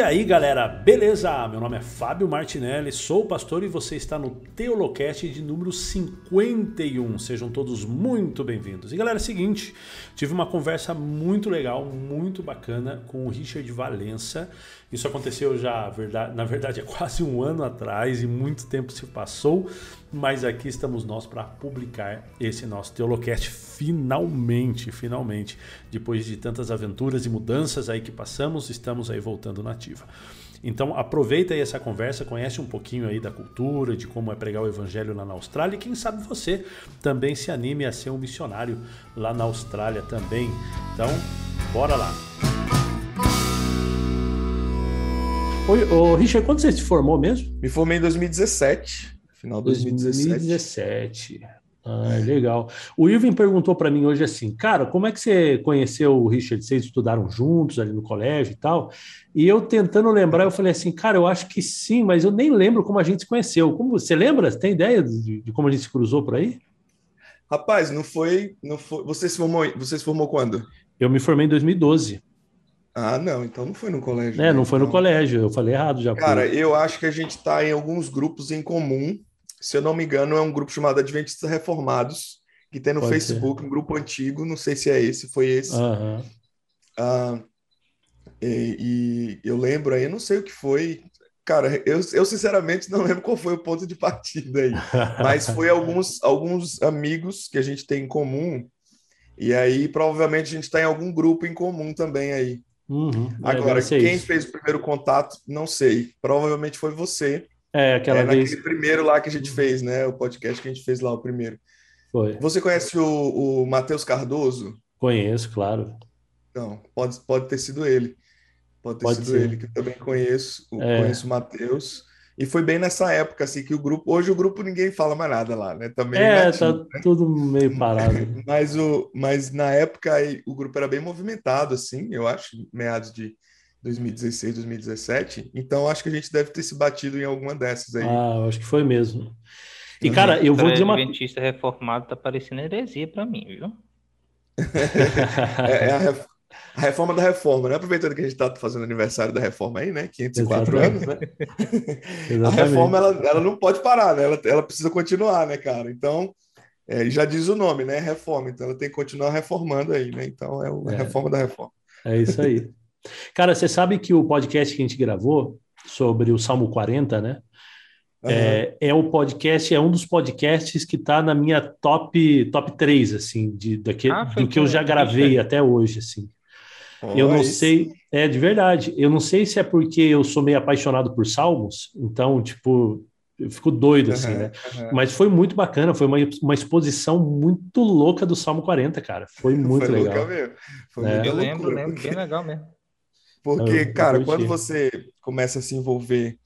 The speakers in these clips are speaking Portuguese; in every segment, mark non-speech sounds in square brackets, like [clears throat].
E aí galera, beleza? Meu nome é Fábio Martinelli, sou pastor e você está no Teolocast de número 51. Sejam todos muito bem-vindos. E galera, é o seguinte, tive uma conversa muito legal, muito bacana com o Richard Valença. Isso aconteceu já, na verdade, há quase um ano atrás e muito tempo se passou, mas aqui estamos nós para publicar esse nosso Teolocast finalmente, finalmente. Depois de tantas aventuras e mudanças aí que passamos, estamos aí voltando na ativa. Então aproveita aí essa conversa, conhece um pouquinho aí da cultura, de como é pregar o evangelho lá na Austrália e quem sabe você também se anime a ser um missionário lá na Austrália também. Então, bora lá. Oi, ô, Richard, quando você se formou mesmo? Me formei em 2017, final de 2017. 2017. Ah, legal. O Irving perguntou para mim hoje assim, cara, como é que você conheceu o Richard? Vocês estudaram juntos ali no colégio e tal? E eu tentando lembrar, eu falei assim, cara, eu acho que sim, mas eu nem lembro como a gente se conheceu. Como você lembra? Tem ideia de, de como a gente se cruzou por aí? Rapaz, não foi, não foi. Você se formou, você se formou quando? Eu me formei em 2012. Ah, não, então não foi no colégio. É, né? não foi no colégio, eu falei errado já. Cara, eu acho que a gente está em alguns grupos em comum. Se eu não me engano, é um grupo chamado Adventistas Reformados, que tem no Pode Facebook, ser. um grupo antigo, não sei se é esse, foi esse. Uhum. Ah, e, e, eu lembro aí, eu não sei o que foi. Cara, eu, eu sinceramente não lembro qual foi o ponto de partida aí. [laughs] Mas foi alguns, alguns amigos que a gente tem em comum. E aí, provavelmente, a gente está em algum grupo em comum também aí. Uhum, Agora, quem isso. fez o primeiro contato, não sei. Provavelmente foi você. É, aquela é, vez. Primeiro lá que a gente fez, né? O podcast que a gente fez lá, o primeiro. Foi. Você conhece o, o Matheus Cardoso? Conheço, claro. Então, pode, pode ter sido ele. Pode ter pode sido ser. ele, que eu também conheço. É. Conheço o Matheus. E foi bem nessa época, assim, que o grupo. Hoje o grupo ninguém fala mais nada lá, né? Também é, nativo, tá né? tudo meio parado. [laughs] mas, o, mas na época aí, o grupo era bem movimentado, assim, eu acho, meados de 2016, 2017. Então acho que a gente deve ter se batido em alguma dessas aí. Ah, eu acho que foi mesmo. E, uhum. cara, eu vou dizer uma. Adventista reformado tá parecendo heresia para mim, viu? [laughs] é, é, a, a reforma da reforma, né? Aproveitando que a gente está fazendo aniversário da reforma aí, né? 504 Exatamente. anos, né? [laughs] a reforma, ela, ela não pode parar, né? Ela, ela precisa continuar, né, cara? Então, é, já diz o nome, né? Reforma. Então, ela tem que continuar reformando aí, né? Então, é a é. reforma da reforma. É isso aí. [laughs] Cara, você sabe que o podcast que a gente gravou sobre o Salmo 40, né? Uhum. É, é o podcast, é um dos podcasts que está na minha top top 3, assim, de, daquele, ah, do que eu já gravei até hoje, assim. Oh, eu não sei, é de verdade. Eu não sei se é porque eu sou meio apaixonado por salmos, então, tipo, eu fico doido, assim, uhum, né? Uhum. Mas foi muito bacana, foi uma, uma exposição muito louca do Salmo 40, cara. Foi [laughs] muito foi legal. Mesmo. Foi é. Eu lembro, lembro, bem legal mesmo. Porque, eu, cara, eu quando você começa a se envolver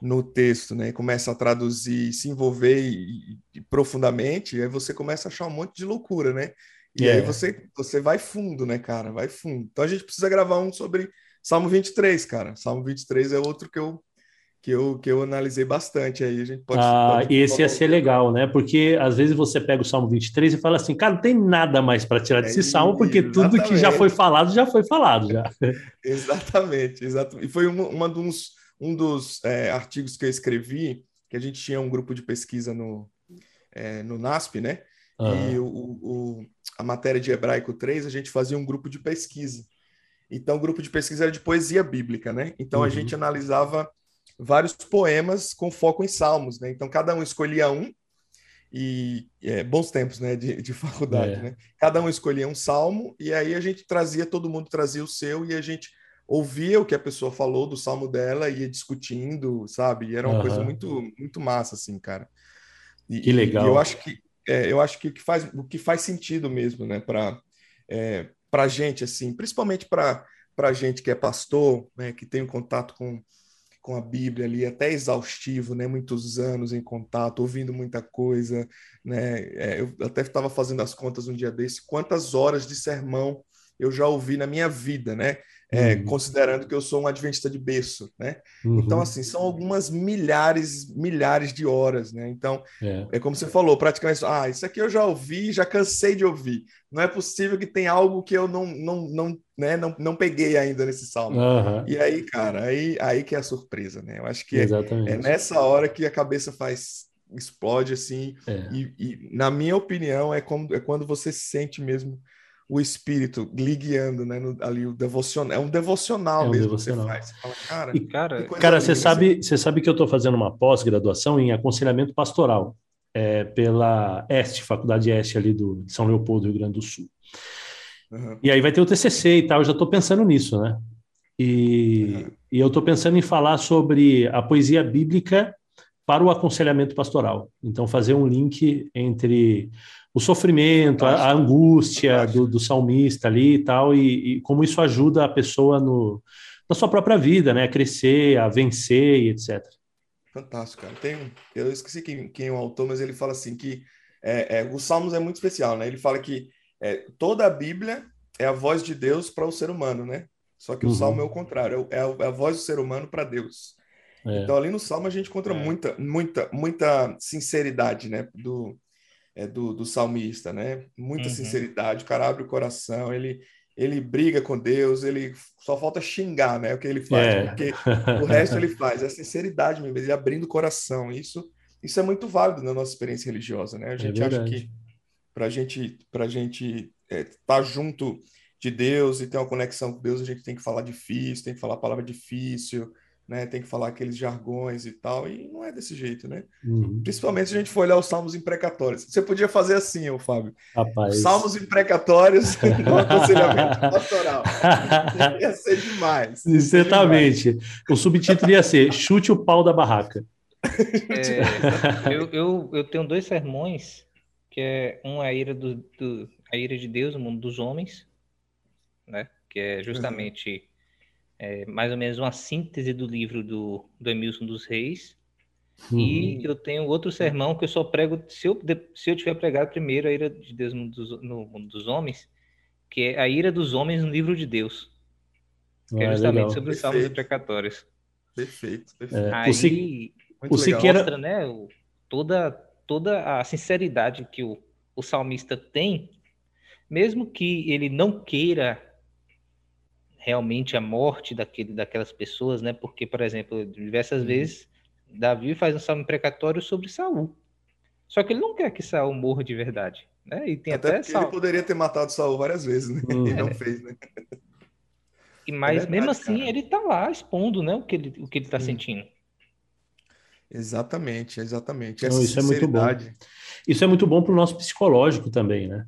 no texto, né? Começa a traduzir, se envolver e, e, profundamente, aí você começa a achar um monte de loucura, né? E yeah. aí é. você, você vai fundo, né, cara? Vai fundo. Então a gente precisa gravar um sobre Salmo 23, cara. Salmo 23 é outro que eu que eu, que eu analisei bastante aí. A gente pode. Ah, pode esse ia ser legal, né? Porque às vezes você pega o Salmo 23 e fala assim, cara, não tem nada mais para tirar desse é, salmo, porque exatamente. tudo que já foi falado já foi falado já. [laughs] exatamente, exatamente. E foi uma, uma dos, um dos é, artigos que eu escrevi, que a gente tinha um grupo de pesquisa no, é, no NASP, né? Uhum. E o, o, a matéria de Hebraico 3, a gente fazia um grupo de pesquisa. Então, o grupo de pesquisa era de poesia bíblica, né? Então, uhum. a gente analisava vários poemas com foco em salmos, né? Então, cada um escolhia um, e é, bons tempos, né, de, de faculdade, é. né? Cada um escolhia um salmo, e aí a gente trazia, todo mundo trazia o seu, e a gente ouvia o que a pessoa falou do salmo dela, ia discutindo, sabe? E era uma uhum. coisa muito, muito massa, assim, cara. E, que legal. E eu acho que é, eu acho que o que faz, o que faz sentido mesmo, né, para é, para gente assim, principalmente para para gente que é pastor, né, que tem um contato com com a Bíblia ali até exaustivo, né, muitos anos em contato, ouvindo muita coisa, né, é, eu até estava fazendo as contas um dia desse, quantas horas de sermão eu já ouvi na minha vida, né? É, uhum. Considerando que eu sou um adventista de berço, né? Uhum. Então, assim, são algumas milhares, milhares de horas, né? Então, é. é. como você falou, praticamente, ah, isso aqui eu já ouvi, já cansei de ouvir. Não é possível que tenha algo que eu não, não, não, né, não, não peguei ainda nesse salmo. Uhum. E aí, cara, aí, aí que é a surpresa, né? Eu acho que é, é, nessa hora que a cabeça faz explode assim. É. E, e, na minha opinião, é, como, é quando você sente mesmo o espírito lhe guiando, né? No, ali o devocional. É um devocional é um mesmo devocional. que você faz. Você fala, cara, e, cara, cara você sabe, você sabe que eu estou fazendo uma pós-graduação em aconselhamento pastoral é, pela Este, Faculdade Este ali do São Leopoldo, Rio Grande do Sul. Uhum. E aí vai ter o TCC e tal, eu já estou pensando nisso, né? E, uhum. e eu estou pensando em falar sobre a poesia bíblica para o aconselhamento pastoral. Então, fazer um link entre o sofrimento, a, a, angústia do, do, salmista ali e tal, e, e, como isso ajuda a pessoa no, na sua própria vida, né? A crescer, a vencer e etc. Fantástico, cara. Tem, eu esqueci quem, quem é o autor, mas ele fala assim que é, é, os Salmos é muito especial, né? Ele fala que é, toda a Bíblia é a voz de Deus para o ser humano, né? Só que uhum. o Salmo é o contrário, é, é, é a voz do ser humano para Deus. É. Então, ali no Salmo, a gente encontra é. muita, muita, muita sinceridade, né? Do, é, do, do salmista, né? Muita uhum. sinceridade. O cara abre o coração, ele, ele briga com Deus, ele só falta xingar, né? O que ele faz, é. porque o resto ele faz. É sinceridade mesmo, ele abrindo o coração. Isso, isso é muito válido na nossa experiência religiosa, né? A é gente acha que para gente, a gente estar é, tá junto de Deus e ter uma conexão com Deus, a gente tem que falar difícil, tem que falar palavra difícil, né? Tem que falar aqueles jargões e tal, e não é desse jeito, né? Uhum. Principalmente se a gente for olhar os salmos imprecatórios. Você podia fazer assim, ô Fábio. Rapaz. Salmos imprecatórios [laughs] no aconselhamento pastoral. ia ser demais. Exatamente. O subtítulo ia ser Chute o pau da barraca. É, [laughs] eu, eu, eu tenho dois sermões, que é um é a ira, do, do, a ira de Deus, o mundo dos homens, né? Que é justamente... Uhum é, mais ou menos uma síntese do livro do, do Emilson dos Reis. Uhum. E eu tenho outro sermão que eu só prego, se eu, se eu tiver pregado primeiro a ira de Deus no mundo dos, no mundo dos homens, que é a ira dos homens no livro de Deus. Que é ah, é justamente legal. sobre os salmos imprecatórios. Perfeito, perfeito. É, Aí o, o Siqueira... mostra né, o, toda, toda a sinceridade que o, o salmista tem, mesmo que ele não queira realmente a morte daquele, daquelas pessoas, né? Porque, por exemplo, diversas uhum. vezes Davi faz um salmo precatório sobre Saul. Só que ele não quer que Saul morra de verdade, né? E tem até, até ele poderia ter matado Saul várias vezes, né? Uhum. [laughs] E não fez, né? E mas é verdade, mesmo assim cara. ele tá lá expondo, né, o que ele o que ele tá hum. sentindo. Exatamente, exatamente. Essa não, isso é muito bom. Isso é muito bom para o nosso psicológico também, né?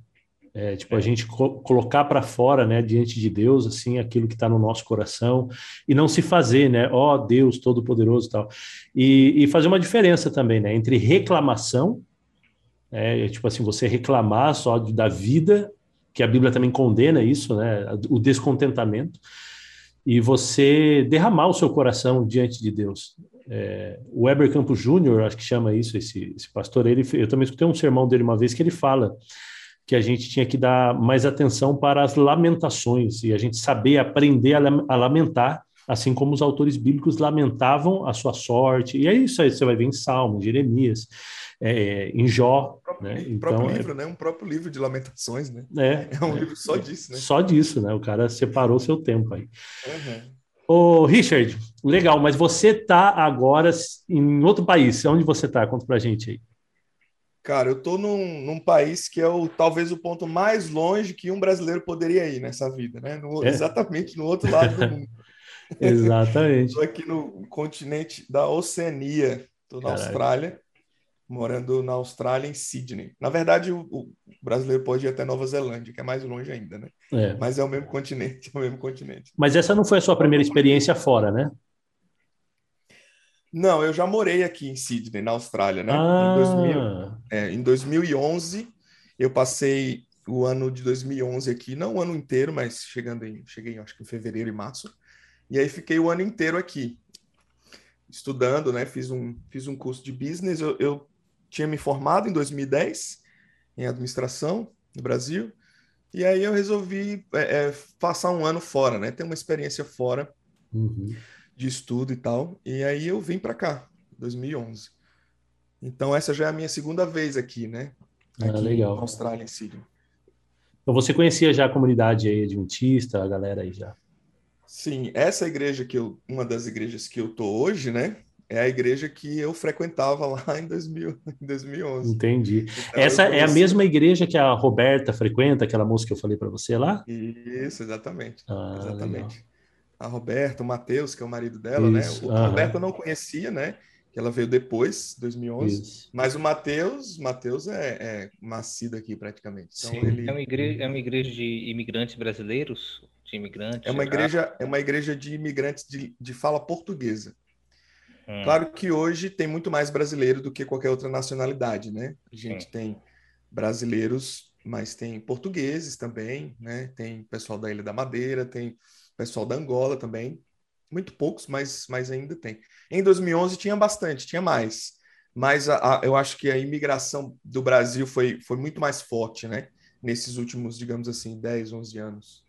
É, tipo, a é. gente co colocar para fora, né, diante de Deus, assim, aquilo que está no nosso coração, e não se fazer, né, ó oh, Deus Todo-Poderoso e tal. E, e fazer uma diferença também, né, entre reclamação, é, tipo assim, você reclamar só da vida, que a Bíblia também condena isso, né, o descontentamento, e você derramar o seu coração diante de Deus. É, o Weber Campos Júnior, acho que chama isso, esse, esse pastor, ele, eu também escutei um sermão dele uma vez que ele fala que a gente tinha que dar mais atenção para as lamentações e a gente saber aprender a, lamentar, assim como os autores bíblicos lamentavam a sua sorte. E é isso aí, você vai ver em Salmos, Jeremias, é, em Jó. Um né? então, próprio é livro, né? Um próprio livro de lamentações, né? É, [laughs] é um é, livro só disso, né? Só disso, né? O cara separou seu tempo aí. Uhum. Ô, Richard, legal, mas você está agora em outro país. Onde você está? Conta pra gente aí. Cara, eu tô num, num, país que é o, talvez o ponto mais longe que um brasileiro poderia ir nessa vida, né? No, é. Exatamente no outro lado do mundo. [laughs] exatamente. [laughs] Estou aqui no continente da Oceania, estou na Caraca. Austrália, morando na Austrália, em Sydney. Na verdade, o, o, brasileiro pode ir até Nova Zelândia, que é mais longe ainda, né? É. Mas é o mesmo continente, [laughs] é o mesmo continente. Mas essa não foi a sua primeira experiência fora, né? Não, eu já morei aqui em Sydney, na Austrália, né? Ah. Em, 2000, é, em 2011, eu passei o ano de 2011 aqui, não o ano inteiro, mas chegando em, cheguei acho que em fevereiro e março, e aí fiquei o ano inteiro aqui, estudando, né? Fiz um, fiz um curso de business, eu, eu tinha me formado em 2010 em administração no Brasil, E aí eu resolvi é, é, passar um ano fora, né? Ter uma experiência fora uhum. De estudo e tal. E aí eu vim para cá, 2011. Então essa já é a minha segunda vez aqui, né? Ah, aqui ah, legal. na Austrália, em Sydney. Então você conhecia já a comunidade aí adventista, a galera aí já? Sim, essa igreja que eu, uma das igrejas que eu tô hoje, né? É a igreja que eu frequentava [laughs] lá em, 2000, em 2011. Entendi. Então, Essa é a mesma igreja que a Roberta frequenta, aquela moça que eu falei para você lá? Isso, exatamente. Ah, exatamente. Legal. A Roberta, o Matheus, que é o marido dela, né? Isso. né? O Roberta eu não conhecia, né? Que ela veio depois, 2011. Isso. Mas o Matheus, Matheus é, é nascido aqui praticamente. Então, ele... é, uma igreja, é uma igreja de imigrantes brasileiros? De imigrantes? É uma igreja, é uma igreja de imigrantes de, de fala portuguesa. Hum. Claro que hoje tem muito mais brasileiro do que qualquer outra nacionalidade, né? A gente Sim. tem brasileiros, mas tem portugueses também, né? Tem pessoal da Ilha da Madeira, tem pessoal da Angola também. Muito poucos, mas, mas ainda tem. Em 2011 tinha bastante, tinha mais. Mas a, a, eu acho que a imigração do Brasil foi, foi muito mais forte, né? Nesses últimos, digamos assim, 10, 11 anos.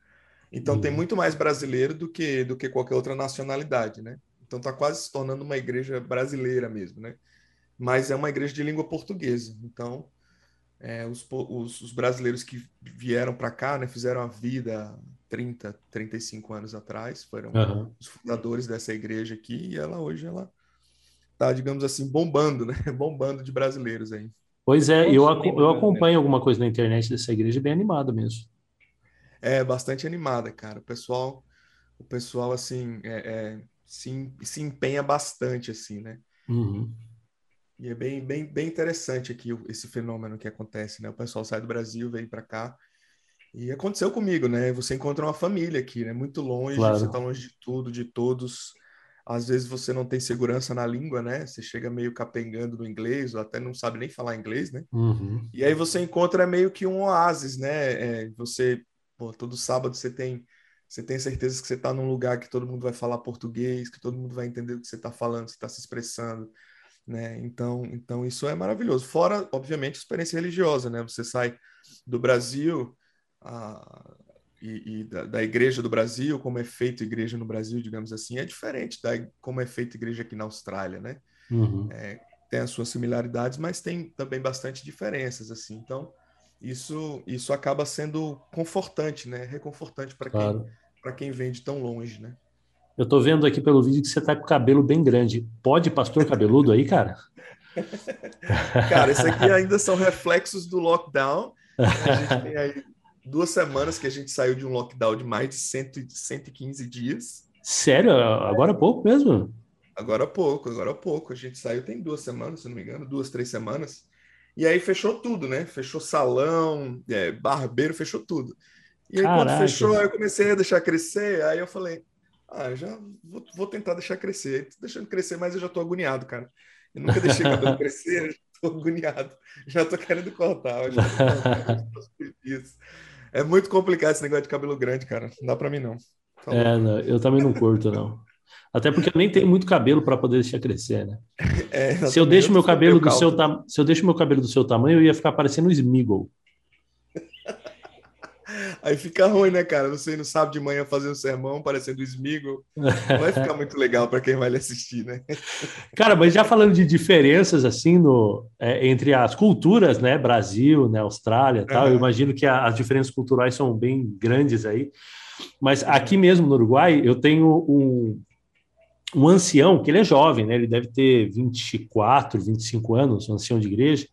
Então tem uhum. muito mais brasileiro do que, do que qualquer outra nacionalidade, né? Então está quase se tornando uma igreja brasileira mesmo, né? Mas é uma igreja de língua portuguesa. Então, é, os, os, os, brasileiros que vieram para cá, né, fizeram a vida 30, 35 anos atrás, foram uhum. os fundadores dessa igreja aqui, e ela hoje ela está, digamos assim, bombando, né? [laughs] Bombando de brasileiros aí. Pois é, eu, eu acompanho alguma coisa na internet dessa igreja bem animada mesmo. É, bastante animada, cara. O pessoal, o pessoal assim, é, é se, se empenha bastante, assim, né? Uhum. E é bem, bem, bem interessante aqui esse fenômeno que acontece, né? O pessoal sai do Brasil, vem para cá. E aconteceu comigo, né? Você encontra uma família aqui, né? Muito longe, claro. você tá longe de tudo, de todos. Às vezes você não tem segurança na língua, né? Você chega meio capengando no inglês, ou até não sabe nem falar inglês, né? Uhum. E aí você encontra meio que um oásis, né? É, você, pô, todo sábado você tem você tem certeza que você está num lugar que todo mundo vai falar português, que todo mundo vai entender o que você está falando, você está se expressando, né? Então, então isso é maravilhoso. Fora, obviamente, experiência religiosa, né? Você sai do Brasil a, e, e da, da, igreja do Brasil, como é feito igreja no Brasil, digamos assim, é diferente da como é feita igreja aqui na Austrália, né? Uhum. É, tem as suas similaridades, mas tem também bastante diferenças, assim. Então, isso, isso acaba sendo confortante, né? Reconfortante para claro. quem para quem vem de tão longe, né? Eu tô vendo aqui pelo vídeo que você tá com o cabelo bem grande. Pode pastor cabeludo aí, cara? [laughs] cara, isso aqui ainda são reflexos do lockdown. A gente [laughs] tem aí duas semanas que a gente saiu de um lockdown de mais de 100, 115 dias. Sério? Agora há pouco mesmo? Agora há pouco, agora há pouco. A gente saiu tem duas semanas, se não me engano, duas, três semanas. E aí fechou tudo, né? Fechou salão, é, barbeiro, fechou tudo. E aí, Caraca. quando fechou, eu comecei a deixar crescer. Aí eu falei, ah, já vou, vou tentar deixar crescer. Tô deixando crescer, mas eu já tô agoniado, cara. Eu nunca deixei cabelo [laughs] crescer, já tô agoniado. Já tô querendo cortar. Já [laughs] é muito complicado esse negócio de cabelo grande, cara. Não dá pra mim, não. Tá é, não, eu também não curto, não. Até porque eu nem tenho muito cabelo para poder deixar crescer, né? [laughs] É, se eu deixo meu cabelo do seu se eu deixo meu cabelo do seu tamanho, eu ia ficar parecendo um Smiggle. [laughs] Aí fica ruim, né, cara? Você não sabe de manhã fazer um sermão parecendo Smiggle. Não vai ficar muito legal para quem vai lhe assistir, né? [laughs] Cara, mas já falando de diferenças assim no, é, entre as culturas, né? Brasil, né, Austrália tal, uhum. eu imagino que a, as diferenças culturais são bem grandes aí. Mas aqui mesmo no Uruguai, eu tenho um, um ancião, que ele é jovem, né? Ele deve ter 24, 25 anos, um ancião de igreja.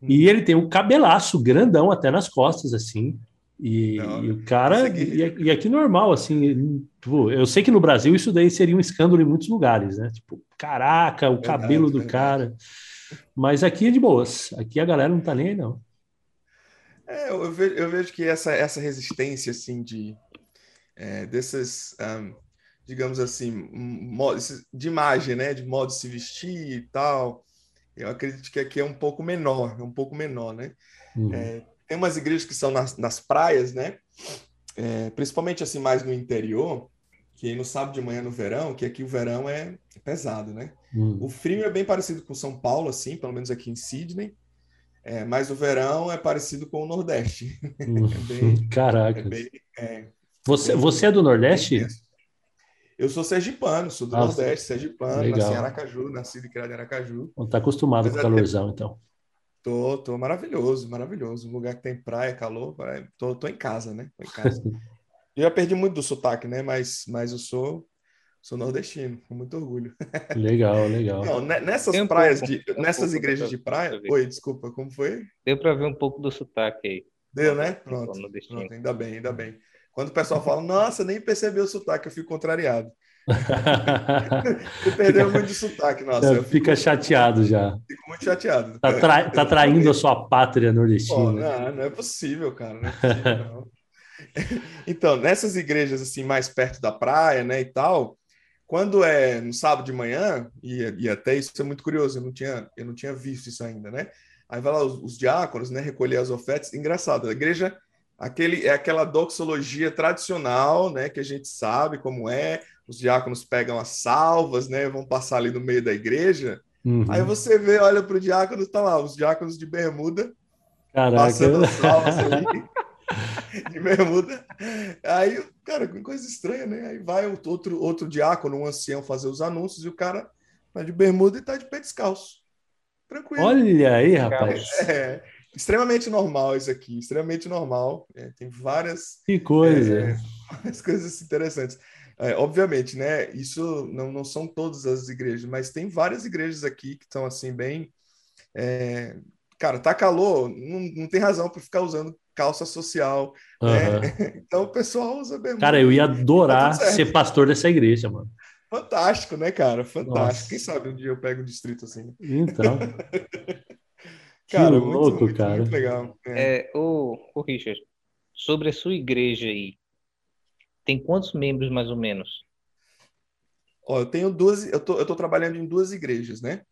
E uhum. ele tem um cabelaço grandão até nas costas, assim. E, e o cara, e, e, aqui normal, assim, tipo, eu sei que no Brasil isso daí seria um escândalo em muitos lugares, né? Tipo, caraca, o verdade, cabelo do verdade. cara. Mas aqui é de boas, aqui a galera não tá nem aí, não. É, eu vejo, eu vejo que essa, essa resistência, assim, de é, desses, um, digamos assim, de imagem, né? De modo de se vestir e tal, eu acredito que aqui é um pouco menor, é um pouco menor, né? Uhum. É, tem umas igrejas que são nas, nas praias, né? É, principalmente assim mais no interior, que no sábado de manhã no verão, que aqui o verão é pesado, né? Hum. O frio é bem parecido com São Paulo, assim, pelo menos aqui em Sydney. É, mas o verão é parecido com o Nordeste. Hum, é bem, Caraca. É bem, é, você, você é do Nordeste? Eu sou sergipano, sou do Nossa, Nordeste, sergipano, legal. nasci em Aracaju, nascido e criado em Aracaju. Está acostumado Mas com o calorzão, então. Tô, tô maravilhoso, maravilhoso. Um lugar que tem praia, calor, tô, tô em casa, né? Tô em casa. [laughs] eu já perdi muito do sotaque, né? Mas, mas eu sou sou nordestino, com muito orgulho. Legal, legal. Não, nessas um praias, pouco, de, nessas um igrejas de praia. Oi, desculpa, como foi? Deu para ver um pouco do sotaque aí. Deu, né? Pronto, pronto, ainda bem, ainda bem. Quando o pessoal fala, nossa, nem percebeu o sotaque, eu fico contrariado. Você perdeu muito de sotaque, nossa. Fico, fica chateado já. Fico muito chateado. Tá, tra tá traindo a sua pátria nordestina. Pô, não, não é possível, cara. Não é possível, não. [laughs] então, nessas igrejas assim mais perto da praia, né, e tal, quando é no sábado de manhã, e, e até isso é muito curioso, eu não tinha, eu não tinha visto isso ainda, né? Aí vai lá os, os diáconos, né, recolher as ofertas. Engraçado, a igreja aquele é aquela doxologia tradicional, né, que a gente sabe como é. Os diáconos pegam as salvas, né, vão passar ali no meio da igreja. Uhum. Aí você vê, olha para o diácono, tá lá, os diáconos de bermuda, Caraca. passando salvas [laughs] ali. de bermuda. Aí, cara, que coisa estranha, né? Aí vai outro, outro diácono, um ancião, fazer os anúncios e o cara tá de bermuda e tá de pé descalço. Tranquilo. Olha aí, rapaz. É, extremamente normal isso aqui, extremamente normal. É, tem várias. Que coisa! É, várias coisas interessantes. É, obviamente, né? Isso não, não são todas as igrejas, mas tem várias igrejas aqui que estão assim, bem. É, cara, tá calor, não, não tem razão para ficar usando calça social, uhum. né? [laughs] Então o pessoal usa bermuda. Cara, eu ia adorar tá ser pastor dessa igreja, mano. Fantástico, né, cara? Fantástico. Nossa. Quem sabe um dia eu pego um distrito assim. Então. [laughs] cara, muito, louco, muito, cara. Muito legal. É. É, o, o Richard, sobre a sua igreja aí, tem quantos membros mais ou menos? Ó, eu tenho duas, eu tô, eu tô trabalhando em duas igrejas, né?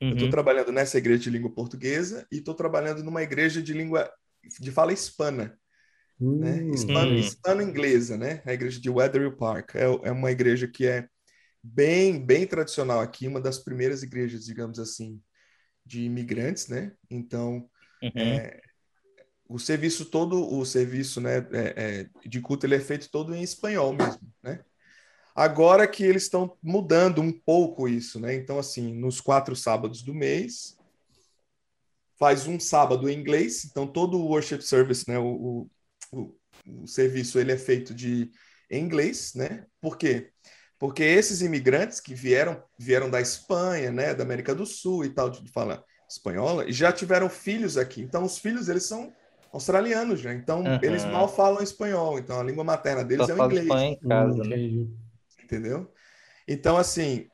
Uhum. Eu estou trabalhando nessa igreja de língua portuguesa e estou trabalhando numa igreja de língua de fala hispana. Né? Hum. Né? Hispano, hispano-inglesa, né? A igreja de Weatherly Park. É, é uma igreja que é bem, bem tradicional aqui, uma das primeiras igrejas, digamos assim, de imigrantes, né? Então, uhum. é, o serviço todo, o serviço né, é, é, de culto, ele é feito todo em espanhol mesmo, né? Agora que eles estão mudando um pouco isso, né? Então, assim, nos quatro sábados do mês, faz um sábado em inglês, então todo o worship service, né, o, o, o serviço ele é feito de em inglês, né? Por quê? Porque esses imigrantes que vieram vieram da Espanha, né, da América do Sul e tal, de falar espanhola, já tiveram filhos aqui. Então os filhos eles são australianos já, então uhum. eles mal falam espanhol, então a língua materna deles Só é o inglês. Em casa, né? Entendeu? Então assim,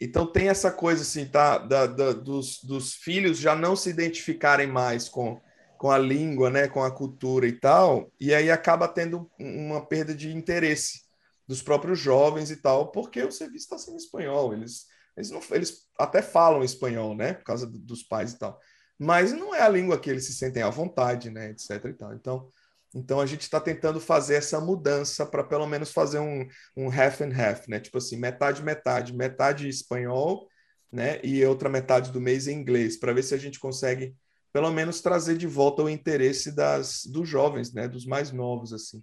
então tem essa coisa assim, tá? Da, da, dos, dos filhos já não se identificarem mais com, com a língua, né? Com a cultura e tal, e aí acaba tendo uma perda de interesse dos próprios jovens e tal, porque o serviço está sendo espanhol. Eles, eles, não, eles até falam espanhol, né? Por causa dos pais e tal. Mas não é a língua que eles se sentem à vontade, né? Etc e tal. Então, então a gente está tentando fazer essa mudança para pelo menos fazer um, um half and half, né? Tipo assim, metade, metade, metade espanhol, né? E outra metade do mês em inglês, para ver se a gente consegue pelo menos trazer de volta o interesse das, dos jovens, né? Dos mais novos, assim.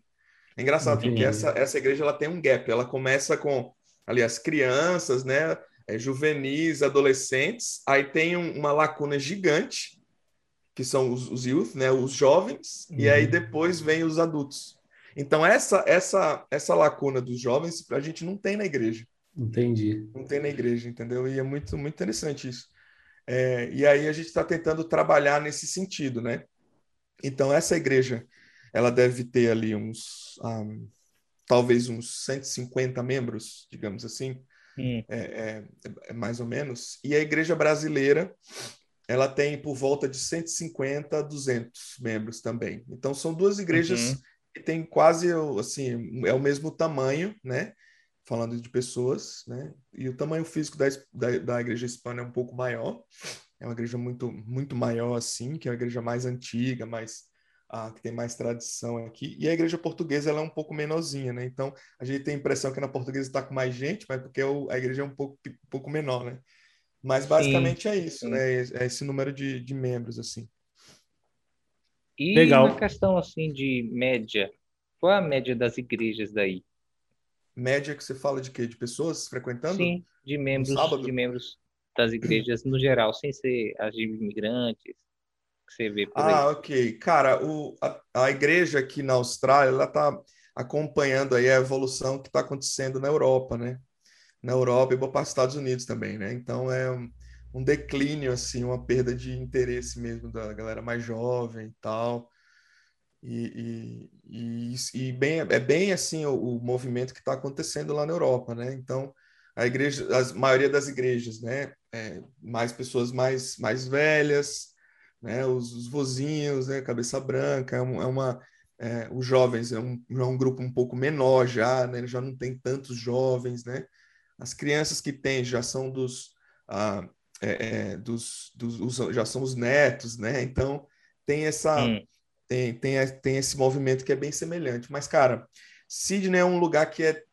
É engraçado, Entendi. porque essa, essa igreja ela tem um gap, ela começa com ali as crianças, né? É, juvenis, adolescentes, aí tem um, uma lacuna gigante que são os, os youth, né, os jovens, uhum. e aí uhum. depois vem os adultos. Então essa essa essa lacuna dos jovens a gente não tem na igreja. Entendi. Não tem na igreja, entendeu? E é muito muito interessante isso. É, e aí a gente está tentando trabalhar nesse sentido, né? Então essa igreja ela deve ter ali uns um, talvez uns 150 membros, digamos assim, hum. é, é, é, mais ou menos. E a igreja brasileira ela tem por volta de 150 a 200 membros também. Então são duas igrejas uhum. que têm quase assim é o mesmo tamanho, né? Falando de pessoas, né? E o tamanho físico da, da, da igreja hispana é um pouco maior. É uma igreja muito muito maior assim, que é a igreja mais antiga, mais ah, que tem mais tradição aqui. E a igreja portuguesa ela é um pouco menorzinha, né? Então a gente tem a impressão que na portuguesa está com mais gente, mas porque a igreja é um pouco, um pouco menor, né? Mas basicamente Sim. é isso, né? É esse número de, de membros, assim. E Legal. na questão assim de média, qual é a média das igrejas daí? Média que você fala de quê? De pessoas frequentando? Sim, de membros, de membros das igrejas no geral, sem ser as de imigrantes que você vê por ah, aí. ok. Cara, o, a, a igreja aqui na Austrália, ela está acompanhando aí a evolução que está acontecendo na Europa, né? Na Europa e boa parte dos Estados Unidos também, né? Então é um, um declínio, assim, uma perda de interesse mesmo da galera mais jovem e tal. E, e, e, e bem, é bem assim o, o movimento que está acontecendo lá na Europa, né? Então, a igreja, a maioria das igrejas, né? É, mais pessoas mais, mais velhas, né? Os, os vozinhos, né? Cabeça branca, é, um, é uma... É, os jovens é um, é um grupo um pouco menor já, né? Já não tem tantos jovens, né? As crianças que tem já são dos... Ah, é, é, dos, dos, já são os netos, né? Então tem essa hum. tem, tem, tem esse movimento que é bem semelhante. Mas, cara, Sydney é um lugar que é,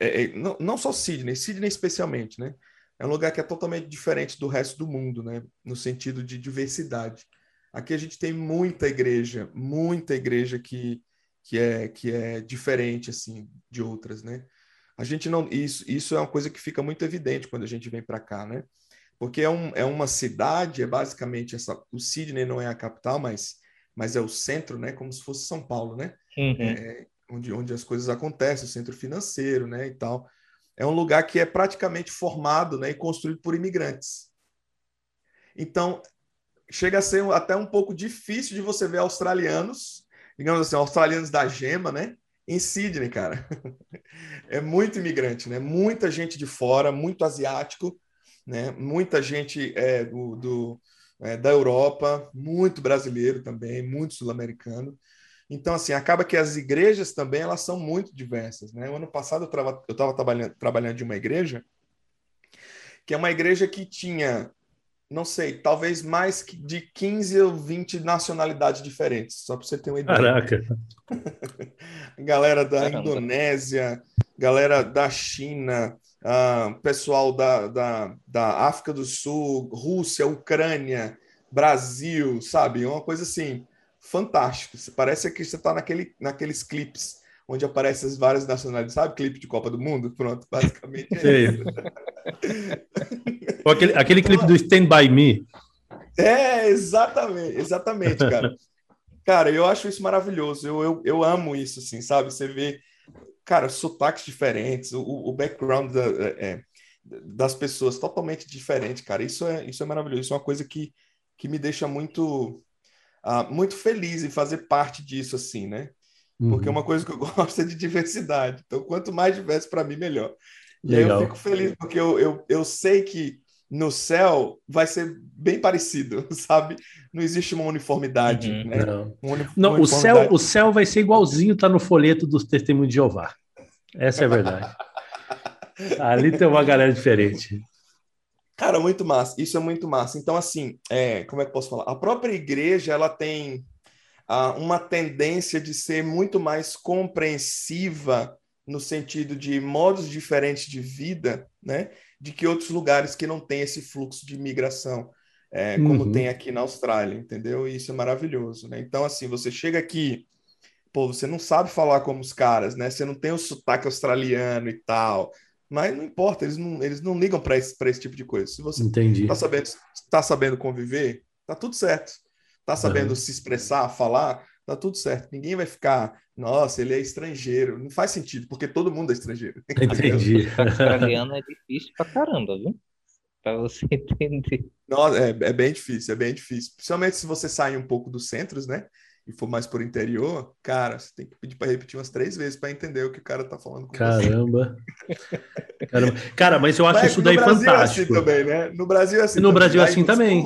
é, é não, não só Sydney, Sydney especialmente, né? É um lugar que é totalmente diferente do resto do mundo, né? No sentido de diversidade. Aqui a gente tem muita igreja, muita igreja que, que, é, que é diferente, assim, de outras, né? A gente não... Isso, isso é uma coisa que fica muito evidente quando a gente vem para cá, né? porque é, um, é uma cidade, é basicamente essa. O Sydney não é a capital, mas, mas é o centro, né? Como se fosse São Paulo, né? Uhum. É, onde, onde as coisas acontecem, o centro financeiro, né? E tal. É um lugar que é praticamente formado né, e construído por imigrantes. Então, chega a ser até um pouco difícil de você ver australianos, digamos assim, australianos da gema, né? Em Sydney, cara. [laughs] É muito imigrante, né? Muita gente de fora, muito asiático né? Muita gente é, do, do é, da Europa, muito brasileiro também, muito sul-americano. Então, assim, acaba que as igrejas também elas são muito diversas. Né? O ano passado eu estava trabalhando, trabalhando de uma igreja, que é uma igreja que tinha, não sei, talvez mais de 15 ou 20 nacionalidades diferentes, só para você ter uma ideia. Caraca! [laughs] galera da Caramba. Indonésia, galera da China, uh, pessoal da, da, da África do Sul, Rússia, Ucrânia, Brasil, sabe? Uma coisa assim, fantástica. Parece que você está naquele, naqueles clipes onde aparecem as várias nacionalidades, sabe? Clipe de Copa do Mundo? Pronto, basicamente é isso. [laughs] aquele, aquele clipe do Stand By Me. É, exatamente, exatamente, cara. [laughs] Cara, eu acho isso maravilhoso. Eu, eu, eu amo isso, assim, sabe? Você vê cara, sotaques diferentes, o, o background da, é, é, das pessoas totalmente diferente, cara. Isso é, isso é maravilhoso. Isso é uma coisa que, que me deixa muito, uh, muito feliz em fazer parte disso, assim, né? Porque uhum. uma coisa que eu [laughs] gosto é de diversidade. Então, quanto mais diverso para mim, melhor. E aí eu fico feliz, porque eu, eu, eu sei que no céu vai ser bem parecido, [laughs] sabe? Não existe uma uniformidade, uhum, né? Não, uma não uma o, céu, o céu vai ser igualzinho, tá no folheto dos testemunhos de Jeová. Essa é a verdade. [laughs] Ali tem uma galera diferente. Cara, muito massa. Isso é muito massa. Então, assim, é, como é que eu posso falar? A própria igreja, ela tem ah, uma tendência de ser muito mais compreensiva no sentido de modos diferentes de vida, né? de que outros lugares que não tem esse fluxo de imigração, é, como uhum. tem aqui na Austrália, entendeu? E isso é maravilhoso, né? Então, assim, você chega aqui, pô, você não sabe falar como os caras, né? Você não tem o sotaque australiano e tal, mas não importa, eles não, eles não ligam para esse, esse tipo de coisa. Se você Entendi. tá sabendo, tá sabendo conviver, tá tudo certo. Tá sabendo uhum. se expressar, falar, tá tudo certo. Ninguém vai ficar, nossa, ele é estrangeiro. Não faz sentido, porque todo mundo é estrangeiro. [laughs] Entendi. Australiano é difícil pra caramba, viu? Pra você [laughs] entender. Nossa, é, é bem difícil, é bem difícil. Principalmente se você sair um pouco dos centros, né? E for mais por interior, cara, você tem que pedir para repetir umas três vezes para entender o que o cara tá falando com Caramba. você. Caramba. Cara, mas eu acho mas isso daí fantástico. No Brasil é assim também, né? No Brasil é assim. No também. Brasil é assim também.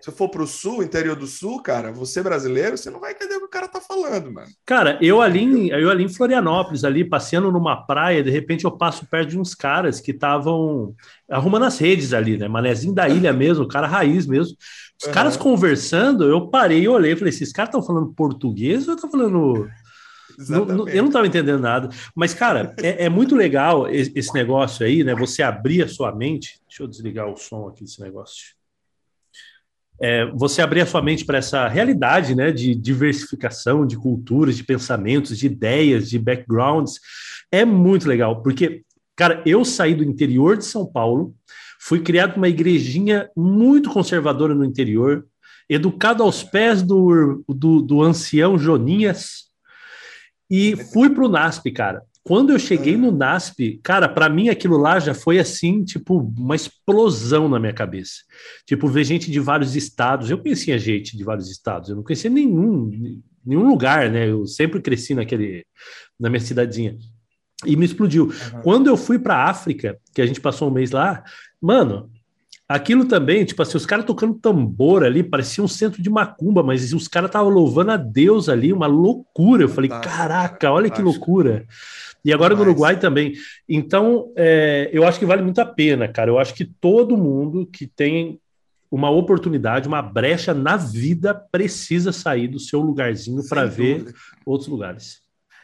Se for pro sul, interior do sul, cara, você brasileiro, você não vai entender o que o cara tá falando, mano. Cara, eu ali, em, eu ali em Florianópolis, ali passeando numa praia, de repente eu passo perto de uns caras que estavam arrumando as redes ali, né? Manezinho da ilha [laughs] mesmo, cara raiz mesmo. Os uhum. caras conversando, eu parei e olhei e falei: esses caras estão falando português ou estão falando. [laughs] Não, eu não estava entendendo nada. Mas, cara, é, é, muito legal esse negócio aí, né? Você abrir a sua mente. Deixa eu desligar o som aqui desse negócio. É, você abrir a sua mente para essa realidade né, de diversificação de culturas, de pensamentos, de ideias, de backgrounds, é muito legal, porque, cara, eu saí do interior de São Paulo, fui criado numa igrejinha muito conservadora no interior, educado aos pés do, do, do ancião Joninhas, e fui para o NASP, cara. Quando eu cheguei no NASP, cara, para mim aquilo lá já foi assim, tipo, uma explosão na minha cabeça. Tipo, ver gente de vários estados. Eu conhecia gente de vários estados, eu não conhecia nenhum, nenhum lugar, né? Eu sempre cresci naquele, na minha cidadezinha. E me explodiu. Uhum. Quando eu fui para África, que a gente passou um mês lá, mano, Aquilo também, tipo assim, os caras tocando tambor ali, parecia um centro de macumba, mas os caras estavam louvando a Deus ali, uma loucura. Eu falei, caraca, olha que loucura. E agora no Uruguai também. Então, é, eu acho que vale muito a pena, cara. Eu acho que todo mundo que tem uma oportunidade, uma brecha na vida, precisa sair do seu lugarzinho para ver outros lugares.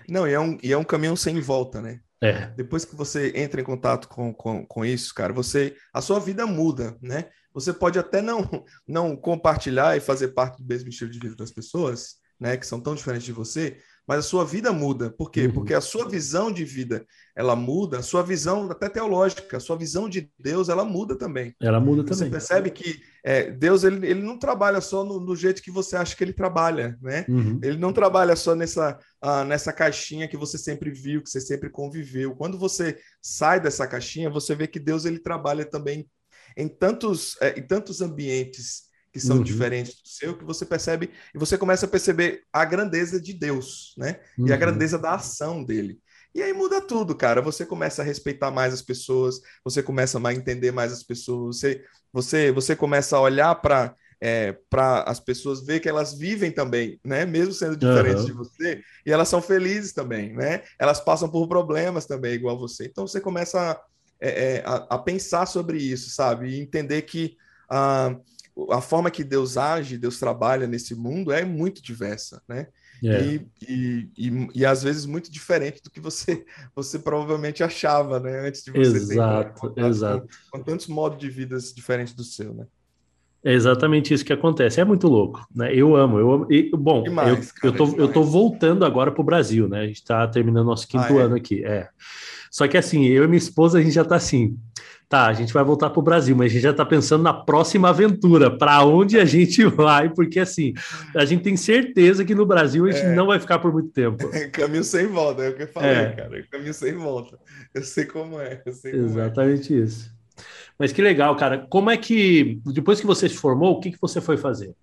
Não, e é, um, e é um caminho sem volta, né? É. Depois que você entra em contato com, com, com isso, cara, você a sua vida muda, né? Você pode até não, não compartilhar e fazer parte do mesmo estilo de vida das pessoas, né? Que são tão diferentes de você, mas a sua vida muda. Por quê? Uhum. Porque a sua visão de vida, ela muda, a sua visão até teológica, a sua visão de Deus, ela muda também. Ela muda você também. Você percebe que é, Deus, ele, ele não trabalha só no, no, jeito que você acha que ele trabalha, né? Uhum. Ele não trabalha só nessa, uh, nessa caixinha que você sempre viu, que você sempre conviveu. Quando você sai dessa caixinha, você vê que Deus, ele trabalha também em tantos, é, em tantos ambientes que são uhum. diferentes do seu, que você percebe e você começa a perceber a grandeza de Deus, né? Uhum. E a uhum. grandeza da ação dele. E aí muda tudo, cara. Você começa a respeitar mais as pessoas, você começa a entender mais as pessoas, você, você, você começa a olhar para é, para as pessoas ver que elas vivem também, né? Mesmo sendo diferentes uhum. de você, e elas são felizes também, né? Elas passam por problemas também, igual você. Então você começa a, é, é a, a pensar sobre isso, sabe? E entender que ah, a forma que Deus age, Deus trabalha nesse mundo é muito diversa, né? É. E, e, e, e, às vezes muito diferente do que você você provavelmente achava, né? Antes de você exato, exato. Com, com, tantos modos de vida diferentes do seu, né? É exatamente isso que acontece. É muito louco, né? Eu amo, eu amo. E, bom, demais, eu, cara, eu, tô, eu tô voltando agora para o Brasil, né? A gente está terminando nosso quinto ah, é? ano aqui. É. Só que assim, eu e minha esposa, a gente já está assim tá, a gente vai voltar para o Brasil, mas a gente já está pensando na próxima aventura, para onde a gente [laughs] vai, porque assim, a gente tem certeza que no Brasil a gente é, não vai ficar por muito tempo. [laughs] É caminho sem volta, é o que eu falei, é. cara, é caminho sem volta. Eu sei como é, eu sei como é. Exatamente é. isso. Mas que legal, cara. Como é que, depois que você se formou, o que, que você foi fazer?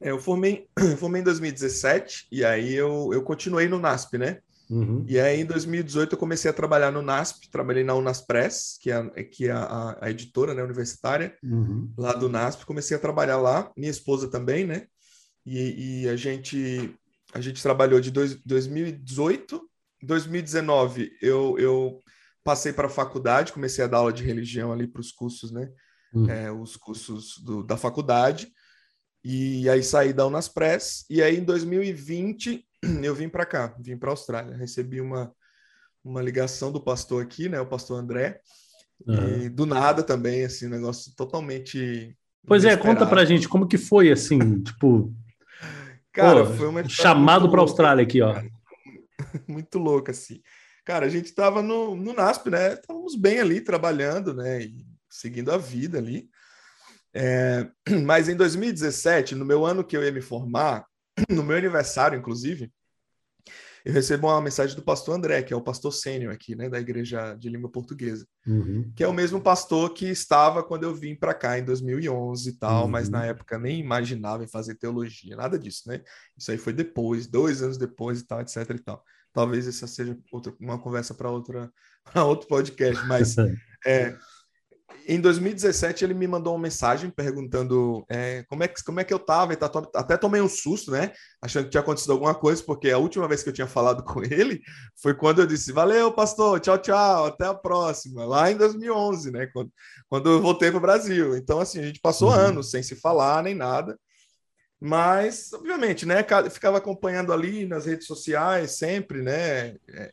É, eu formei, [clears throat] formei em 2017 e aí eu, eu continuei no NASP, né? Uhum. E aí, em 2018, eu comecei a trabalhar no NASP, trabalhei na Unaspress, que é, que é a, a editora né, universitária uhum. lá do NASP. Comecei a trabalhar lá, minha esposa também, né? E, e a, gente, a gente trabalhou de dois, 2018. 2019, eu, eu passei para a faculdade, comecei a dar aula de religião ali para os cursos, né? Uhum. É, os cursos do, da faculdade. E aí saí da Unaspress. E aí, em 2020, [clears throat] eu vim para cá, vim para a Austrália. Recebi uma, uma ligação do pastor aqui, né, o pastor André, uhum. e do nada também, assim, um negócio totalmente. Pois é, conta pra gente como que foi, assim, [laughs] tipo. Cara, pô, foi uma chamado para a Austrália aqui, ó. [laughs] Muito louco, assim. Cara, a gente estava no, no NASP, né? Estávamos bem ali, trabalhando, né? E seguindo a vida ali. É, [clears throat] mas em 2017, no meu ano que eu ia me formar, [clears throat] no meu aniversário, inclusive, eu recebo uma mensagem do pastor André, que é o pastor sênior aqui, né, da igreja de língua portuguesa, uhum. que é o mesmo pastor que estava quando eu vim para cá em 2011 e tal, uhum. mas na época nem imaginava em fazer teologia, nada disso, né? Isso aí foi depois, dois anos depois e tal, etc e tal. Talvez essa seja outra, uma conversa para outra, [laughs] para outro podcast, mas [laughs] é, em 2017 ele me mandou uma mensagem perguntando é, como, é que, como é que eu tava, e tá, até tomei um susto, né? Achando que tinha acontecido alguma coisa, porque a última vez que eu tinha falado [laughs] com ele foi quando eu disse: Valeu, pastor, tchau, tchau, até a próxima, lá em 2011, né? Quando, quando eu voltei para o Brasil. Então, assim, a gente passou uhum. anos sem se falar nem nada. Mas, obviamente, né? Ficava acompanhando ali nas redes sociais, sempre, né? É,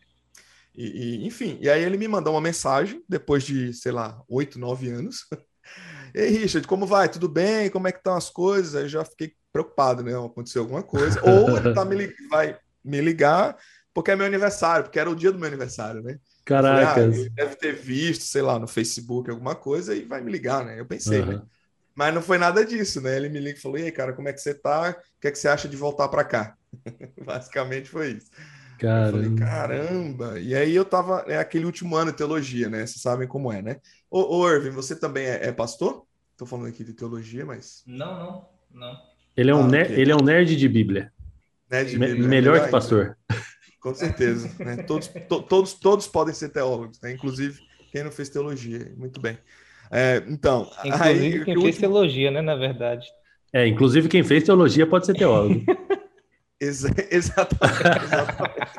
e, e, enfim, e aí ele me mandou uma mensagem depois de, sei lá, oito, nove anos. [laughs] Ei, Richard, como vai? Tudo bem? Como é que estão as coisas? Aí eu já fiquei preocupado, né? Aconteceu alguma coisa. Ou ele tá me, vai me ligar porque é meu aniversário, porque era o dia do meu aniversário, né? Caraca. Ah, deve ter visto, sei lá, no Facebook alguma coisa e vai me ligar, né? Eu pensei, uhum. né? Mas não foi nada disso, né? Ele me liga e falou: E aí, cara, como é que você tá? O que é que você acha de voltar para cá? [laughs] Basicamente foi isso. Caramba. Eu falei, caramba! E aí eu tava, é aquele último ano de teologia, né? Vocês sabem como é, né? Ô, ô Irving, você também é, é pastor? Tô falando aqui de teologia, mas. Não, não, não. Ele é um, ah, ner okay. ele é um nerd de Bíblia. Nerd de Bíblia. Me melhor que pastor. Com certeza. Né? Todos, to, todos, todos podem ser teólogos, né? inclusive quem não fez teologia. Muito bem. É, então, inclusive aí, quem fez teologia, né? Na verdade. É, inclusive quem fez teologia pode ser teólogo. [laughs] Exa [laughs] exatamente. exatamente.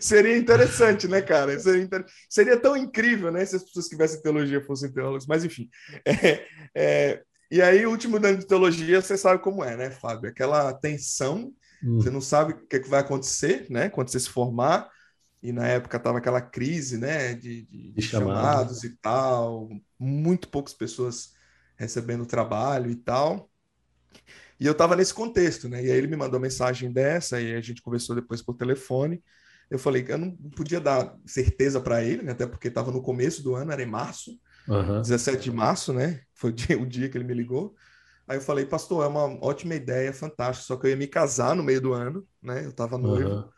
Seria interessante, né, cara? Seria, inter... Seria, tão incrível, né, se as pessoas que tivessem teologia fossem teólogos, mas enfim. É, é... E aí, o último ano de teologia, você sabe como é, né, Fábio? Aquela tensão Hum. Você não sabe o que, é que vai acontecer, né? Quando você se formar. E na época estava aquela crise, né? De, de, de chamados e tal. Muito poucas pessoas recebendo trabalho e tal. E eu estava nesse contexto, né? E aí ele me mandou mensagem dessa e a gente conversou depois por telefone. Eu falei que eu não podia dar certeza para ele, né? até porque estava no começo do ano, era em março, uhum. 17 de março, né? Foi o dia, o dia que ele me ligou. Aí eu falei, pastor, é uma ótima ideia, fantástico, só que eu ia me casar no meio do ano, né? Eu tava noivo. Uhum.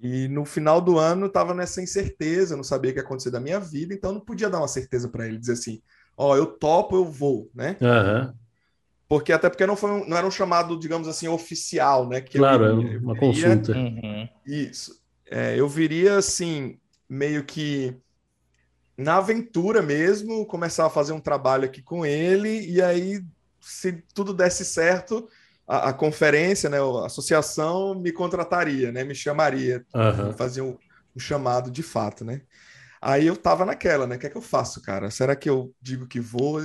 E no final do ano eu tava nessa incerteza, não sabia o que ia acontecer da minha vida, então não podia dar uma certeza para ele, dizer assim, ó, oh, eu topo, eu vou, né? Uhum. Porque até porque não, foi um, não era um chamado, digamos assim, oficial, né? Que claro, eu, é uma viria, consulta. Uhum. Isso. É, eu viria assim, meio que na aventura mesmo, começar a fazer um trabalho aqui com ele, e aí se tudo desse certo, a, a, conferência, né, a associação me contrataria, né, me chamaria, uhum. fazer um, um, chamado de fato, né. Aí eu tava naquela, né, o que é que eu faço, cara? Será que eu digo que vou?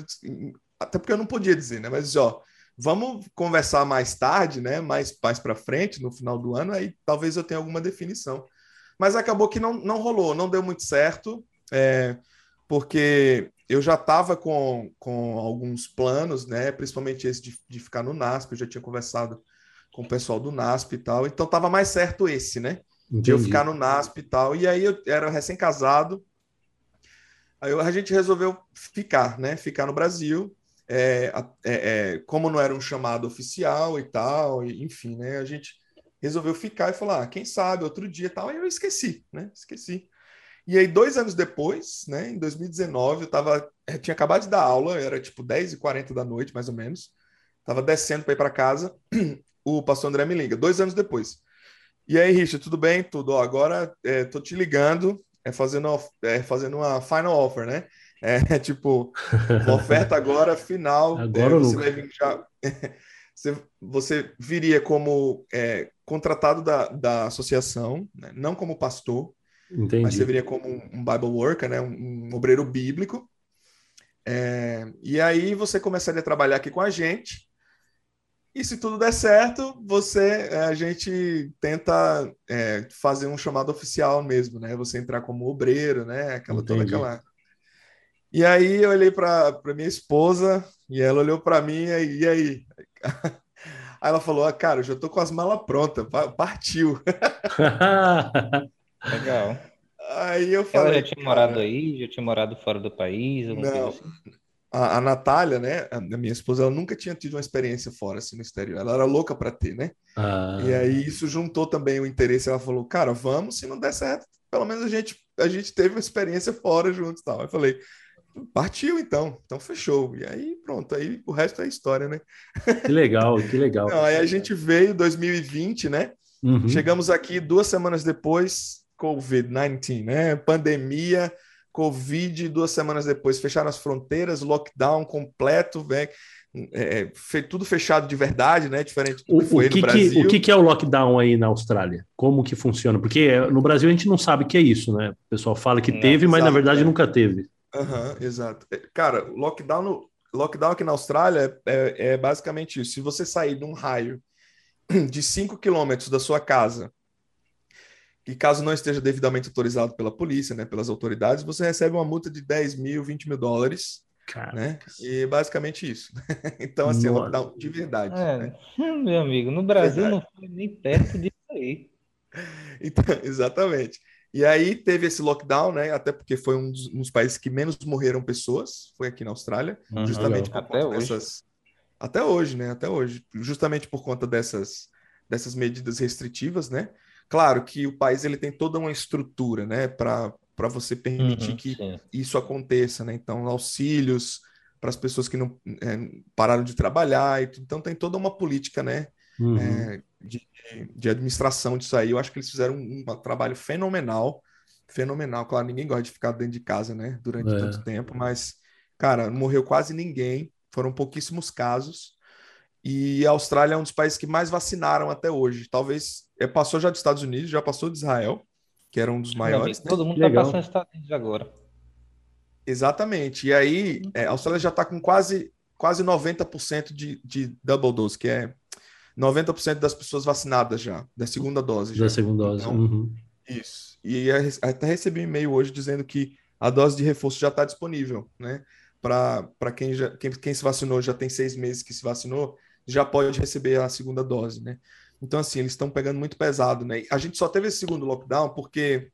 Até porque eu não podia dizer, né, mas ó, vamos conversar mais tarde, né, mais, mais para frente, no final do ano, aí talvez eu tenha alguma definição. Mas acabou que não, não rolou, não deu muito certo, é, porque eu já estava com, com alguns planos, né? Principalmente esse de, de ficar no NASP, eu já tinha conversado com o pessoal do NASP e tal, então estava mais certo esse, né? Entendi. De eu ficar no NASP e tal. E aí eu era recém-casado, aí a gente resolveu ficar, né? Ficar no Brasil. É, é, é, como não era um chamado oficial e tal, e, enfim, né? A gente resolveu ficar e falar, ah, quem sabe outro dia e tal. Aí eu esqueci, né? Esqueci. E aí, dois anos depois, né, em 2019, eu tava, eu tinha acabado de dar aula, era tipo 10h40 da noite, mais ou menos. Tava descendo para ir para casa, [clears throat] o pastor André me liga, dois anos depois. E aí, Richard, tudo bem? Tudo. Ó, agora é, tô te ligando, é fazendo, é, fazendo uma final offer, né? É [laughs] tipo, uma oferta agora final. [laughs] Agora é, você vai [laughs] você, você viria como é, contratado da, da associação, né? não como pastor. Entendi. Mas você viria como um Bible worker, né? um, um obreiro bíblico. É, e aí você começaria a trabalhar aqui com a gente. E se tudo der certo, você é, a gente tenta é, fazer um chamado oficial mesmo, né? Você entrar como obreiro, né? Aquela toda aquela. E aí eu olhei para minha esposa e ela olhou para mim e, e aí. [laughs] Aí ela falou: ah, cara, eu já tô com as malas prontas, partiu. [laughs] Legal. Aí eu falei. Ela já tinha morado aí, já tinha morado fora do país? Não. Assim? A, a Natália, né, a minha esposa, ela nunca tinha tido uma experiência fora, assim, no exterior. Ela era louca para ter, né? Ah. E aí isso juntou também o interesse. Ela falou, cara, vamos, se não der certo, pelo menos a gente, a gente teve uma experiência fora juntos e tal. Eu falei, partiu então, então fechou. E aí pronto, aí o resto é história, né? Que legal, que legal. Não, aí a gente veio 2020, né? Uhum. Chegamos aqui duas semanas depois, Covid-19, né? Pandemia, Covid, duas semanas depois fecharam as fronteiras, lockdown completo, né? É, é tudo fechado de verdade, né? Diferente do que foi o que no Brasil. Que, o que é o lockdown aí na Austrália? Como que funciona? Porque no Brasil a gente não sabe o que é isso, né? O pessoal fala que não, teve, mas na verdade é. nunca teve. Uhum, exato. É, cara, lockdown, no, lockdown aqui na Austrália é, é basicamente isso. Se você sair de um raio [clears throat] de 5 quilômetros da sua casa, e caso não esteja devidamente autorizado pela polícia, né, pelas autoridades, você recebe uma multa de 10 mil, 20 mil dólares. Né? E basicamente isso. [laughs] então, assim, é lockdown de verdade. É, né? [laughs] Meu amigo, no Brasil verdade. não foi nem perto disso aí. [laughs] Então, exatamente. E aí teve esse lockdown, né? Até porque foi um dos, um dos países que menos morreram pessoas, foi aqui na Austrália, uhum, justamente por Até conta hoje. dessas. Até hoje, né? Até hoje. Justamente por conta dessas, dessas medidas restritivas, né? Claro que o país ele tem toda uma estrutura, né? Para você permitir uhum, que sim. isso aconteça, né? Então, auxílios para as pessoas que não é, pararam de trabalhar, e então tem toda uma política, né? Uhum. É, de, de administração disso aí. Eu acho que eles fizeram um, um, trabalho fenomenal. Fenomenal. Claro, ninguém gosta de ficar dentro de casa, né? Durante é. tanto tempo, mas, cara, não morreu quase ninguém. Foram pouquíssimos casos. E a Austrália é um dos países que mais vacinaram até hoje. Talvez é, passou já dos Estados Unidos, já passou de Israel, que era um dos maiores. Né? Todo mundo está passando dos Estados Unidos agora. Exatamente. E aí, é, a Austrália já está com quase, quase 90% de, de double dose, que é 90% das pessoas vacinadas já, da segunda dose. Da segunda dose. Então, uhum. Isso. E até recebi um e-mail hoje dizendo que a dose de reforço já está disponível, né? Para quem, já, quem, quem se vacinou já tem seis meses que se vacinou, já pode receber a segunda dose, né? Então, assim, eles estão pegando muito pesado, né? A gente só teve esse segundo lockdown porque,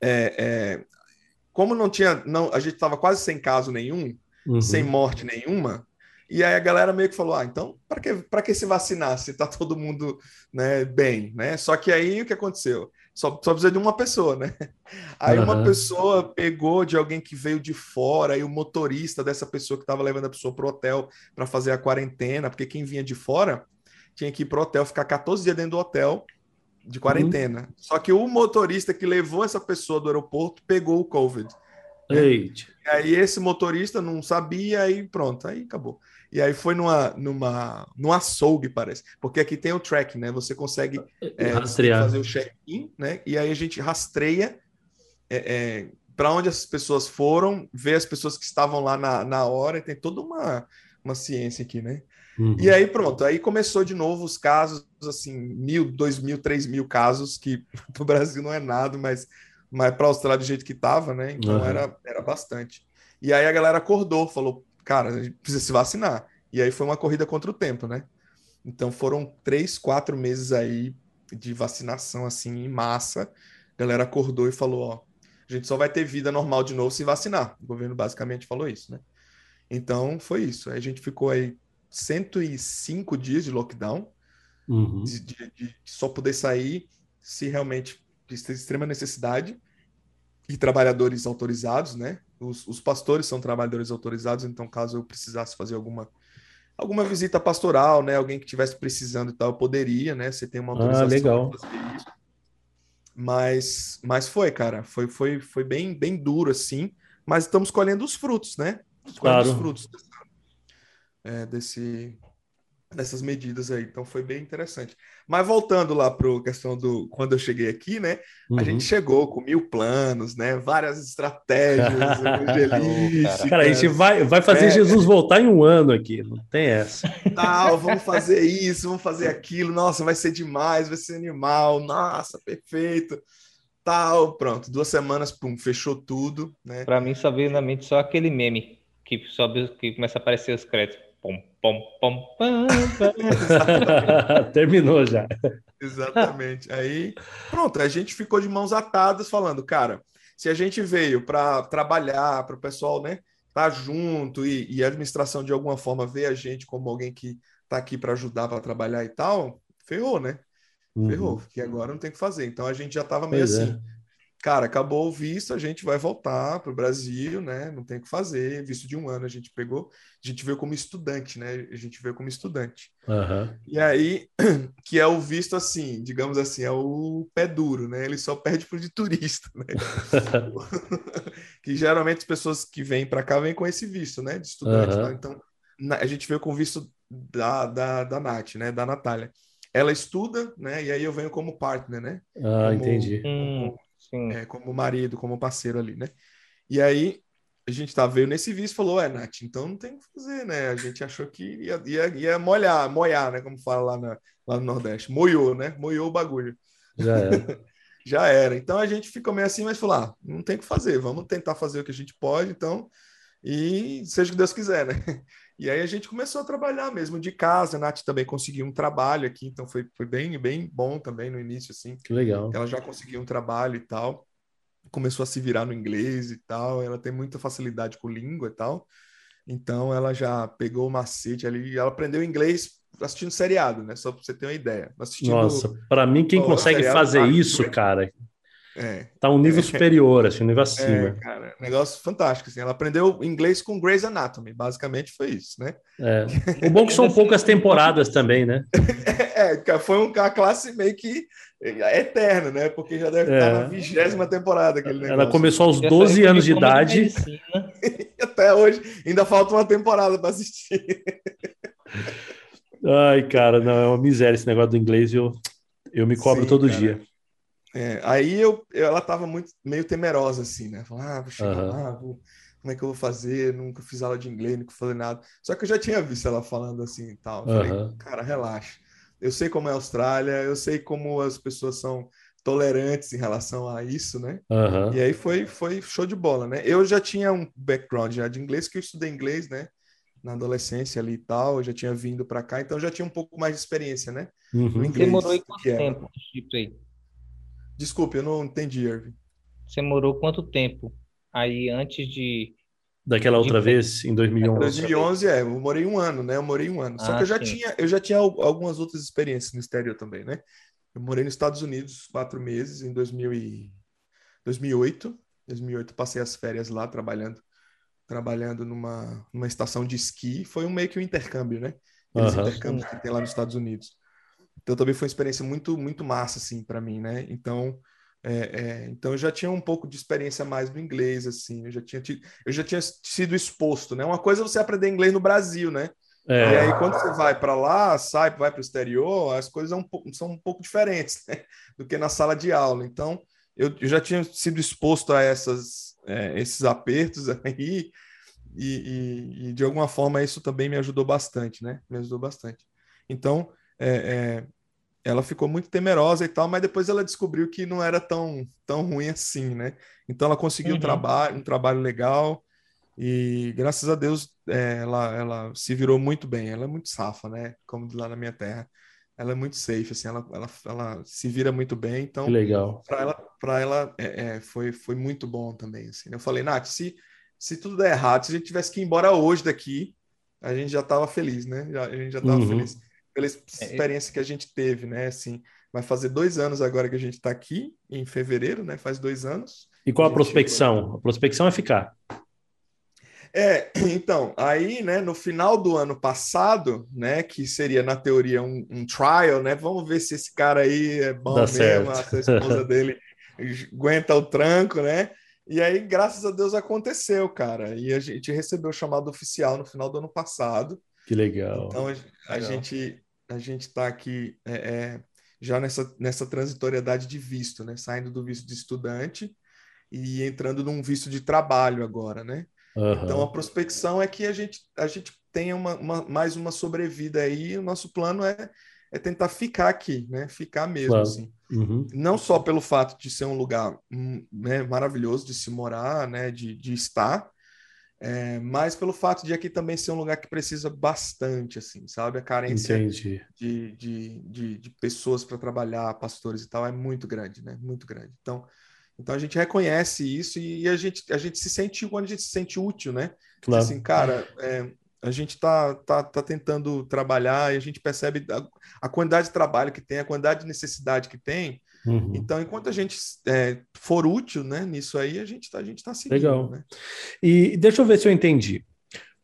é, é, como não tinha, não, a gente estava quase sem caso nenhum, uhum. sem morte nenhuma, e aí a galera meio que falou: ah, então, para que, que se vacinar se tá todo mundo né, bem, né? Só que aí o que aconteceu? Só, só precisa de uma pessoa, né? [laughs] Aí uhum. uma pessoa pegou de alguém que veio de fora, e o motorista dessa pessoa que estava levando a pessoa pro hotel para fazer a quarentena, porque quem vinha de fora tinha que ir pro hotel, ficar 14 dias dentro do hotel de quarentena. Uhum. Só que o motorista que levou essa pessoa do aeroporto pegou o Covid. Eita. E aí esse motorista não sabia, aí pronto, aí acabou. E aí foi numa, numa, num açougue, parece. Porque aqui tem o track, né? Você consegue é, fazer o check-in, né? E aí a gente rastreia é, é, para onde as pessoas foram, ver as pessoas que estavam lá na, na hora, e tem toda uma, uma ciência aqui, né? Uhum. E aí pronto, aí começou de novo os casos, assim, mil, dois mil, três mil casos, que [laughs] no Brasil não é nada, mas, mas para a Austrália do jeito que estava, né? Então uhum. era, era bastante. E aí a galera acordou, falou, cara, a gente precisa se vacinar. E aí foi uma corrida contra o tempo, né? Então foram três, quatro meses aí de vacinação assim em massa. A galera acordou e falou: ó, a gente só vai ter vida normal de novo se vacinar. O governo basicamente falou isso, né? Então foi isso. Aí a gente ficou aí 105 dias de lockdown, uhum. de, de, de, só poder sair se realmente de extrema necessidade e trabalhadores autorizados, né? Os, os, pastores são trabalhadores autorizados, então caso eu precisasse fazer alguma alguma visita pastoral, né? Alguém que estivesse precisando e tal, eu poderia, né? Você tem uma ah, autorização ah, legal. para fazer isso. Mas, mas foi, cara, foi, foi, foi bem, bem duro assim. Mas estamos colhendo os frutos, né? Colhendo claro. os frutos é, desse, dessas medidas aí. Então foi bem interessante. Mas voltando lá para a questão do quando eu cheguei aqui, né? Uhum. A gente chegou com mil planos, né? Várias estratégias [laughs] evangelísticas. cara, a gente vai, vai fazer é. Jesus voltar em um ano aqui, não tem essa. Tal, vamos fazer isso, vamos fazer aquilo. Nossa, vai ser demais, vai ser animal. Nossa, perfeito. Tal, pronto. Duas semanas, pum, fechou tudo, né? Para mim só veio na mente só aquele meme que sobe, que começa a aparecer os créditos Pom, pom, pom, pam, [laughs] Terminou já. Exatamente. Aí, pronto, a gente ficou de mãos atadas falando, cara, se a gente veio para trabalhar, para o pessoal, né, estar tá junto e, e, a administração de alguma forma ver a gente como alguém que está aqui para ajudar, para trabalhar e tal, ferrou, né? Uhum. Ferrou, que agora não tem o que fazer. Então a gente já estava meio pois é. assim. É cara, acabou o visto, a gente vai voltar para o Brasil, né? Não tem o que fazer. Visto de um ano a gente pegou, a gente veio como estudante, né? A gente veio como estudante. Uhum. E aí, [clears throat] que é o visto assim, digamos assim, é o pé duro, né? Ele só perde para o de turista, né? [laughs] que geralmente as pessoas que vêm para cá vêm com esse visto, né? De estudante. Uhum. Tá? Então, a gente veio com o visto da, da, da Nath, né? Da Natália. Ela estuda, né? E aí eu venho como partner, né? Ah, como, entendi. Como, é, como marido, como parceiro ali, né? E aí a gente tá veio nesse visto e falou, é, Nath, então não tem o que fazer, né? A gente achou que ia, ia, ia molhar, moiar, né? Como fala lá, na, lá no Nordeste. Moiou, né? Moiou o bagulho. Já era. [laughs] Já era. Então a gente ficou meio assim, mas falou, ah, não tem o que fazer, vamos tentar fazer o que a gente pode. Então e seja o que Deus quiser, né? E aí a gente começou a trabalhar mesmo de casa. A Nath também conseguiu um trabalho aqui, então foi, foi bem, bem bom também no início, assim. Que legal. Ela já conseguiu um trabalho e tal. Começou a se virar no inglês e tal. Ela tem muita facilidade com língua e tal. Então ela já pegou o macete ali. Ela aprendeu inglês assistindo seriado, né? Só para você ter uma ideia. Assistindo, Nossa, para mim quem consegue fazer isso, cara, é. Tá um nível superior, assim, um nível acima. É, cara, negócio fantástico, assim. Ela aprendeu inglês com Grey's Anatomy, basicamente foi isso, né? É. O bom é que são [laughs] poucas temporadas também, né? [laughs] É, foi uma classe meio que eterna, né? Porque já deve é. estar na vigésima temporada aquele negócio. Ela começou aos 12 anos de idade. [laughs] até hoje, ainda falta uma temporada para assistir. Ai, cara, não, é uma miséria esse negócio do inglês, eu, eu me cobro Sim, todo cara. dia. É, aí eu, ela estava muito meio temerosa assim, né? Falou, ah, vou chegar uhum. lá, vou, como é que eu vou fazer? Nunca fiz aula de inglês, nunca falei nada. Só que eu já tinha visto ela falando assim e tal. Eu uhum. falei, cara, relaxa. Eu sei como é a Austrália, eu sei como as pessoas são tolerantes em relação a isso, né? Uhum. E aí foi, foi show de bola, né? Eu já tinha um background já de inglês, que eu estudei inglês, né? Na adolescência ali e tal, eu já tinha vindo para cá, então já tinha um pouco mais de experiência, né? Uhum. Inglês, Você morou aí quanto tempo, Egito aí? Desculpe, eu não entendi, Irving. Você morou quanto tempo aí antes de. Daquela outra de... vez, em 2011? 2011, é, eu morei um ano, né? Eu morei um ano. Só ah, que eu já, tinha, eu já tinha algumas outras experiências no exterior também, né? Eu morei nos Estados Unidos quatro meses, em 2000 e... 2008. 2008 passei as férias lá trabalhando trabalhando numa, numa estação de esqui. Foi um meio que um intercâmbio, né? Esse uhum. intercâmbio que tem lá nos Estados Unidos. Então também foi uma experiência muito muito massa assim para mim, né? Então é, é, então eu já tinha um pouco de experiência mais no inglês assim, eu já tinha tido, eu já tinha sido exposto, né? Uma coisa é você aprender inglês no Brasil, né? É. E aí quando você vai para lá, sai, vai para o exterior, as coisas são um, são um pouco diferentes né? [laughs] do que na sala de aula. Então eu, eu já tinha sido exposto a essas é, esses apertos [laughs] aí e, e, e de alguma forma isso também me ajudou bastante, né? Me ajudou bastante. Então é, é, ela ficou muito temerosa e tal, mas depois ela descobriu que não era tão, tão ruim assim, né? Então ela conseguiu uhum. um, trabalho, um trabalho legal e graças a Deus é, ela, ela se virou muito bem. Ela é muito safa, né? Como lá na minha terra. Ela é muito safe, assim, ela, ela, ela se vira muito bem. Então, legal. Para ela, pra ela é, é, foi, foi muito bom também. Assim. Né? Eu falei, Nath, se, se tudo der errado, se a gente tivesse que ir embora hoje daqui, a gente já estava feliz, né? Já, a gente já estava uhum. feliz pela é, experiência que a gente teve, né? Assim, vai fazer dois anos agora que a gente está aqui, em fevereiro, né? Faz dois anos. E qual a, a prospecção? Chegou... A prospecção é ficar. É, [clears throat] então, aí, né, no final do ano passado, né, que seria na teoria um, um trial, né, vamos ver se esse cara aí é bom Dá mesmo, certo. a esposa [laughs] dele aguenta o tranco, né, e aí, graças a Deus, aconteceu, cara, e a gente recebeu o chamado oficial no final do ano passado, que legal. Então a, a legal. gente a gente está aqui é, é, já nessa, nessa transitoriedade de visto, né? Saindo do visto de estudante e entrando num visto de trabalho agora, né? Uhum. Então a prospecção é que a gente a gente tenha uma, uma, mais uma sobrevida aí. O nosso plano é, é tentar ficar aqui, né? Ficar mesmo claro. assim. Uhum. Não só pelo fato de ser um lugar hum, né, maravilhoso de se morar, né? De, de estar, é, mas pelo fato de aqui também ser um lugar que precisa bastante, assim, sabe? A carência de, de, de, de, pessoas para trabalhar, pastores e tal, é muito grande, né? Muito grande. Então, então a gente reconhece isso e, a, gente, a gente se sente quando a gente se sente útil, né? Claro. Assim, cara, é, a gente tá, tá, tá tentando trabalhar e a gente percebe a, a quantidade de trabalho que tem, a quantidade de necessidade que tem, Uhum. Então, enquanto a gente é, for útil né, nisso aí, a gente está a gente tá seguindo. Legal. Né? E deixa eu ver se eu entendi.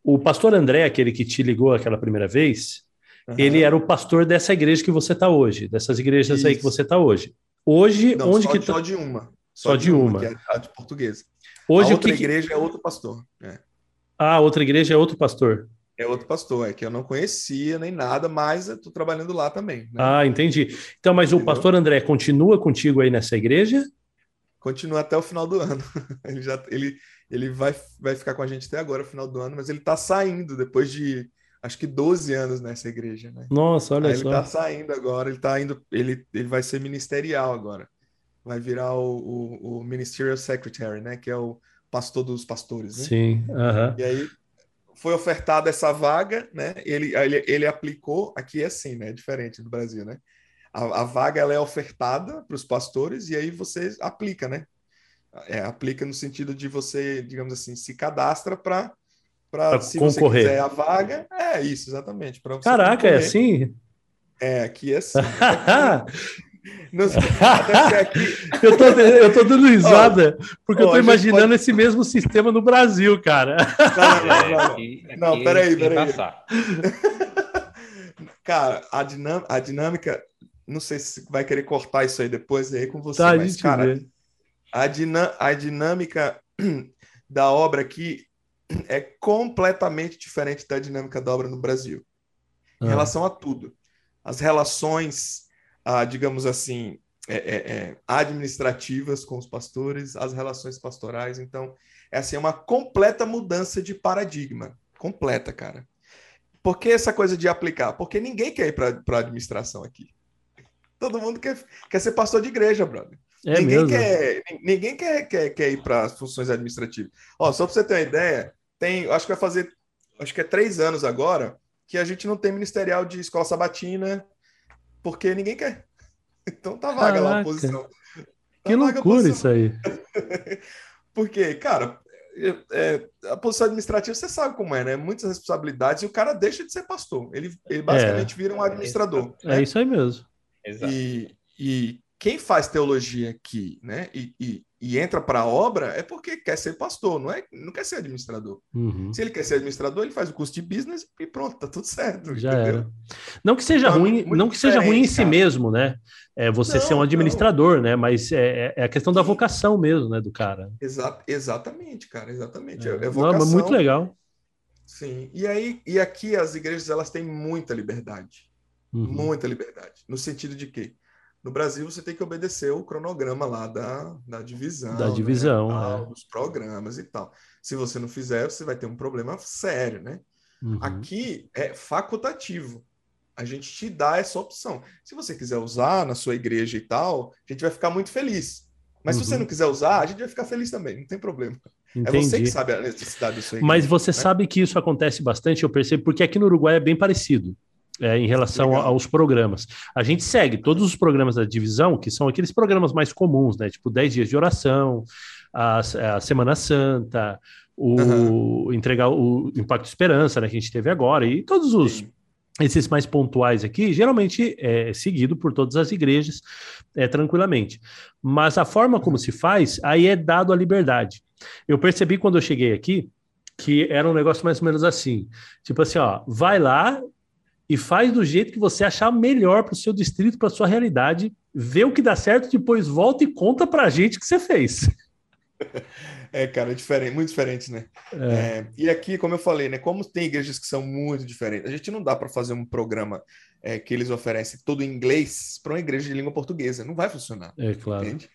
O pastor André, aquele que te ligou aquela primeira vez, uhum. ele era o pastor dessa igreja que você está hoje, dessas igrejas Isso. aí que você está hoje. Hoje, Não, onde só, que tá? Só de uma. Só, só de, uma, uma. Que é a de portuguesa. Hoje, a outra que... igreja é outro pastor. É. Ah, outra igreja é outro pastor. É outro pastor, é que eu não conhecia nem nada, mas estou trabalhando lá também. Né? Ah, entendi. Então, mas Entendeu? o pastor André continua contigo aí nessa igreja? Continua até o final do ano. [laughs] ele já ele, ele vai, vai ficar com a gente até agora, final do ano, mas ele está saindo depois de acho que 12 anos nessa igreja, né? Nossa, olha Aí só. Ele está saindo agora, ele está indo, ele, ele vai ser ministerial agora. Vai virar o, o, o Ministerial Secretary, né? Que é o, pastor dos pastores, né? Sim. Uhum. E aí foi ofertada essa vaga, né? Ele, ele, ele aplicou, aqui é assim, né? Diferente do Brasil, né? A, a vaga ela é ofertada para os pastores e aí você aplica, né? É, aplica no sentido de você, digamos assim, se cadastra para para se concorrer. você quiser a vaga, é isso, exatamente. Caraca, é concorrer. é assim? É, aqui é assim. [laughs] [laughs] eu, tô, eu tô dando risada oh, porque oh, eu tô imaginando pode... esse mesmo sistema no Brasil, cara. Não, não, não, aqui, não. não peraí, peraí. [laughs] cara, a, dinam... a dinâmica, não sei se vai querer cortar isso aí depois aí com você, tá, mas, cara, a, dinam... a dinâmica [clears throat] da obra aqui é completamente diferente da dinâmica da obra no Brasil. Em ah. relação a tudo. As relações ah, digamos assim, é, é, é, administrativas com os pastores, as relações pastorais. Então, é assim, é uma completa mudança de paradigma. Completa, cara. Por que essa coisa de aplicar? Porque ninguém quer ir para a administração aqui. Todo mundo quer, quer ser pastor de igreja, brother. É ninguém mesmo? quer, ninguém quer, quer, quer ir para as funções administrativas. Ó, só para você ter uma ideia, tem, acho que vai fazer, acho que é três anos agora, que a gente não tem ministerial de escola sabatina, porque ninguém quer. [laughs] Então tá vaga Caraca. lá a posição. Tá que loucura isso aí. [laughs] porque, cara, é, a posição administrativa você sabe como é, né? Muitas responsabilidades e o cara deixa de ser pastor. Ele, ele basicamente é. vira um administrador. É, né? isso aí mesmo. E, e quem faz teologia aqui, né? E, e, e entra para a obra é porque quer ser pastor, não é? Não quer ser administrador. Uhum. Se ele quer ser administrador, ele faz o curso de business e pronto, tá tudo certo. Já entendeu? era. Não que seja ruim, não que seja ruim em si mesmo, né? É você não, ser um administrador, não. né? Mas é, é, a questão da vocação mesmo, né, do cara. Exa exatamente, cara, exatamente. É, é vocação. Muito legal. Sim. E aí, e aqui as igrejas elas têm muita liberdade, uhum. muita liberdade, no sentido de que no Brasil, você tem que obedecer o cronograma lá da, da divisão. Da divisão, né? é. Os programas e tal. Se você não fizer, você vai ter um problema sério, né? Uhum. Aqui é facultativo. A gente te dá essa opção. Se você quiser usar na sua igreja e tal, a gente vai ficar muito feliz. Mas uhum. se você uhum. não quiser usar, a gente vai ficar feliz também, não tem problema. Entendi. É você que sabe a necessidade da sua igreja. Mas você né? sabe que isso acontece bastante, eu percebo, porque aqui no Uruguai é bem parecido é, em relação Legal. aos programas. A gente segue todos os programas da divisão, que são aqueles programas mais comuns, né? Tipo 10 dias de oração, a, a Semana Santa, o uhum. entregar o Impacto Esperança, né, que a gente teve agora, e todos os. Sim. Esses mais pontuais aqui, geralmente é seguido por todas as igrejas é, tranquilamente. Mas a forma como se faz, aí é dado a liberdade. Eu percebi quando eu cheguei aqui que era um negócio mais ou menos assim. Tipo assim, ó, vai lá, e faz do jeito que você achar melhor para o seu distrito, para sua realidade, vê o que dá certo, depois volta e conta para a gente o que você fez. [laughs] É, cara, é diferente, muito diferente, né? É. É, e aqui, como eu falei, né? Como tem igrejas que são muito diferentes, a gente não dá para fazer um programa é, que eles oferecem todo em inglês para uma igreja de língua portuguesa. Não vai funcionar. É claro. Entende?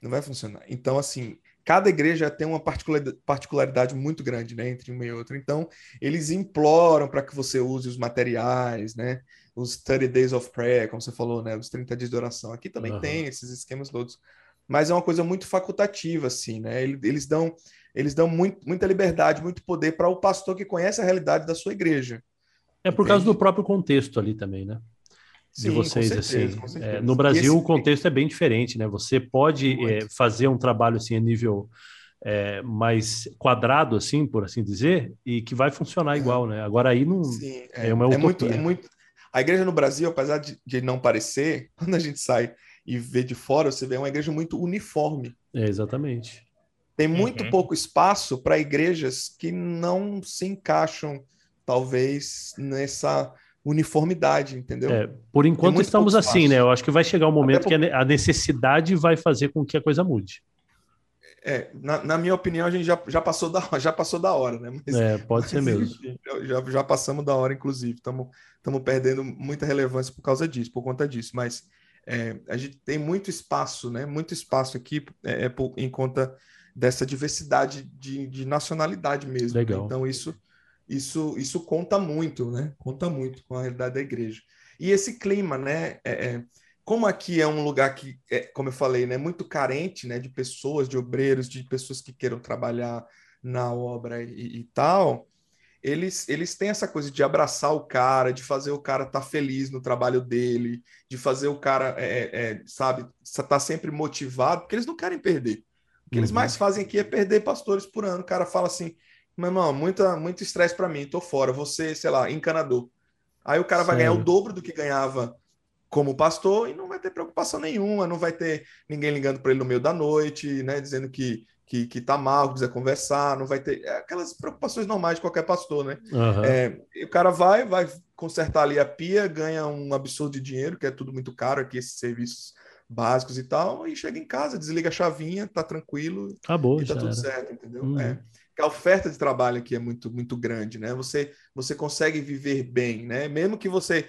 Não vai funcionar. Então, assim, cada igreja tem uma particularidade muito grande, né, entre uma e outra. Então, eles imploram para que você use os materiais, né, os 30 days of prayer, como você falou, né, os 30 dias de oração. Aqui também uhum. tem esses esquemas todos, mas é uma coisa muito facultativa, assim, né? Eles dão, eles dão muito, muita liberdade, muito poder para o pastor que conhece a realidade da sua igreja. É por Entende? causa do próprio contexto ali também, né? De Sim, vocês certeza, assim. É, no Brasil esse... o contexto é bem diferente, né? Você pode é, fazer um trabalho assim a nível é, mais quadrado, assim, por assim dizer, e que vai funcionar igual, né? Agora aí não Sim, é, é uma utopia. É muito, é muito... A igreja no Brasil, apesar de, de, não parecer, [laughs] quando a gente sai e vê de fora, você vê uma igreja muito uniforme. É, exatamente. Tem muito uhum. pouco espaço para igrejas que não se encaixam, talvez, nessa uniformidade, entendeu? É, por enquanto estamos assim, né? Eu acho que vai chegar um momento que a necessidade vai fazer com que a coisa mude. É, na, na, minha opinião, a gente já, já, passou, da, [laughs] já passou da hora, né? Mas, é, pode ser [laughs] mesmo. Já, já passamos da hora, inclusive. Estamos perdendo muita relevância por causa disso, por conta disso. Mas é, a gente tem muito espaço, né? Muito espaço aqui é, é por, em conta dessa diversidade de, de nacionalidade mesmo. Legal. Então, isso isso, isso conta muito, né? Conta muito com a realidade da igreja. E esse clima, né? É, é, como aqui é um lugar que, é, como eu falei, né, muito carente né, de pessoas, de obreiros, de pessoas que queiram trabalhar na obra e, e tal, eles, eles têm essa coisa de abraçar o cara, de fazer o cara estar tá feliz no trabalho dele, de fazer o cara, é, é, é sabe, estar tá sempre motivado, porque eles não querem perder. O que uhum. eles mais fazem aqui é perder pastores por ano. O cara fala assim, meu irmão, muita, muito estresse para mim, tô fora, você, sei lá, encanador. Aí o cara vai ganhar o dobro do que ganhava como pastor e não vai ter preocupação nenhuma, não vai ter ninguém ligando para ele no meio da noite, né, dizendo que que, que tá mal, que quiser conversar, não vai ter é aquelas preocupações normais de qualquer pastor, né? Uhum. É, o cara vai, vai consertar ali a pia, ganha um absurdo de dinheiro, que é tudo muito caro aqui, esses serviços básicos e tal, e chega em casa, desliga a chavinha, tá tranquilo Acabou, e tá tudo era. certo, entendeu? Uhum. É. A oferta de trabalho aqui é muito, muito grande, né? Você, você consegue viver bem, né? Mesmo que você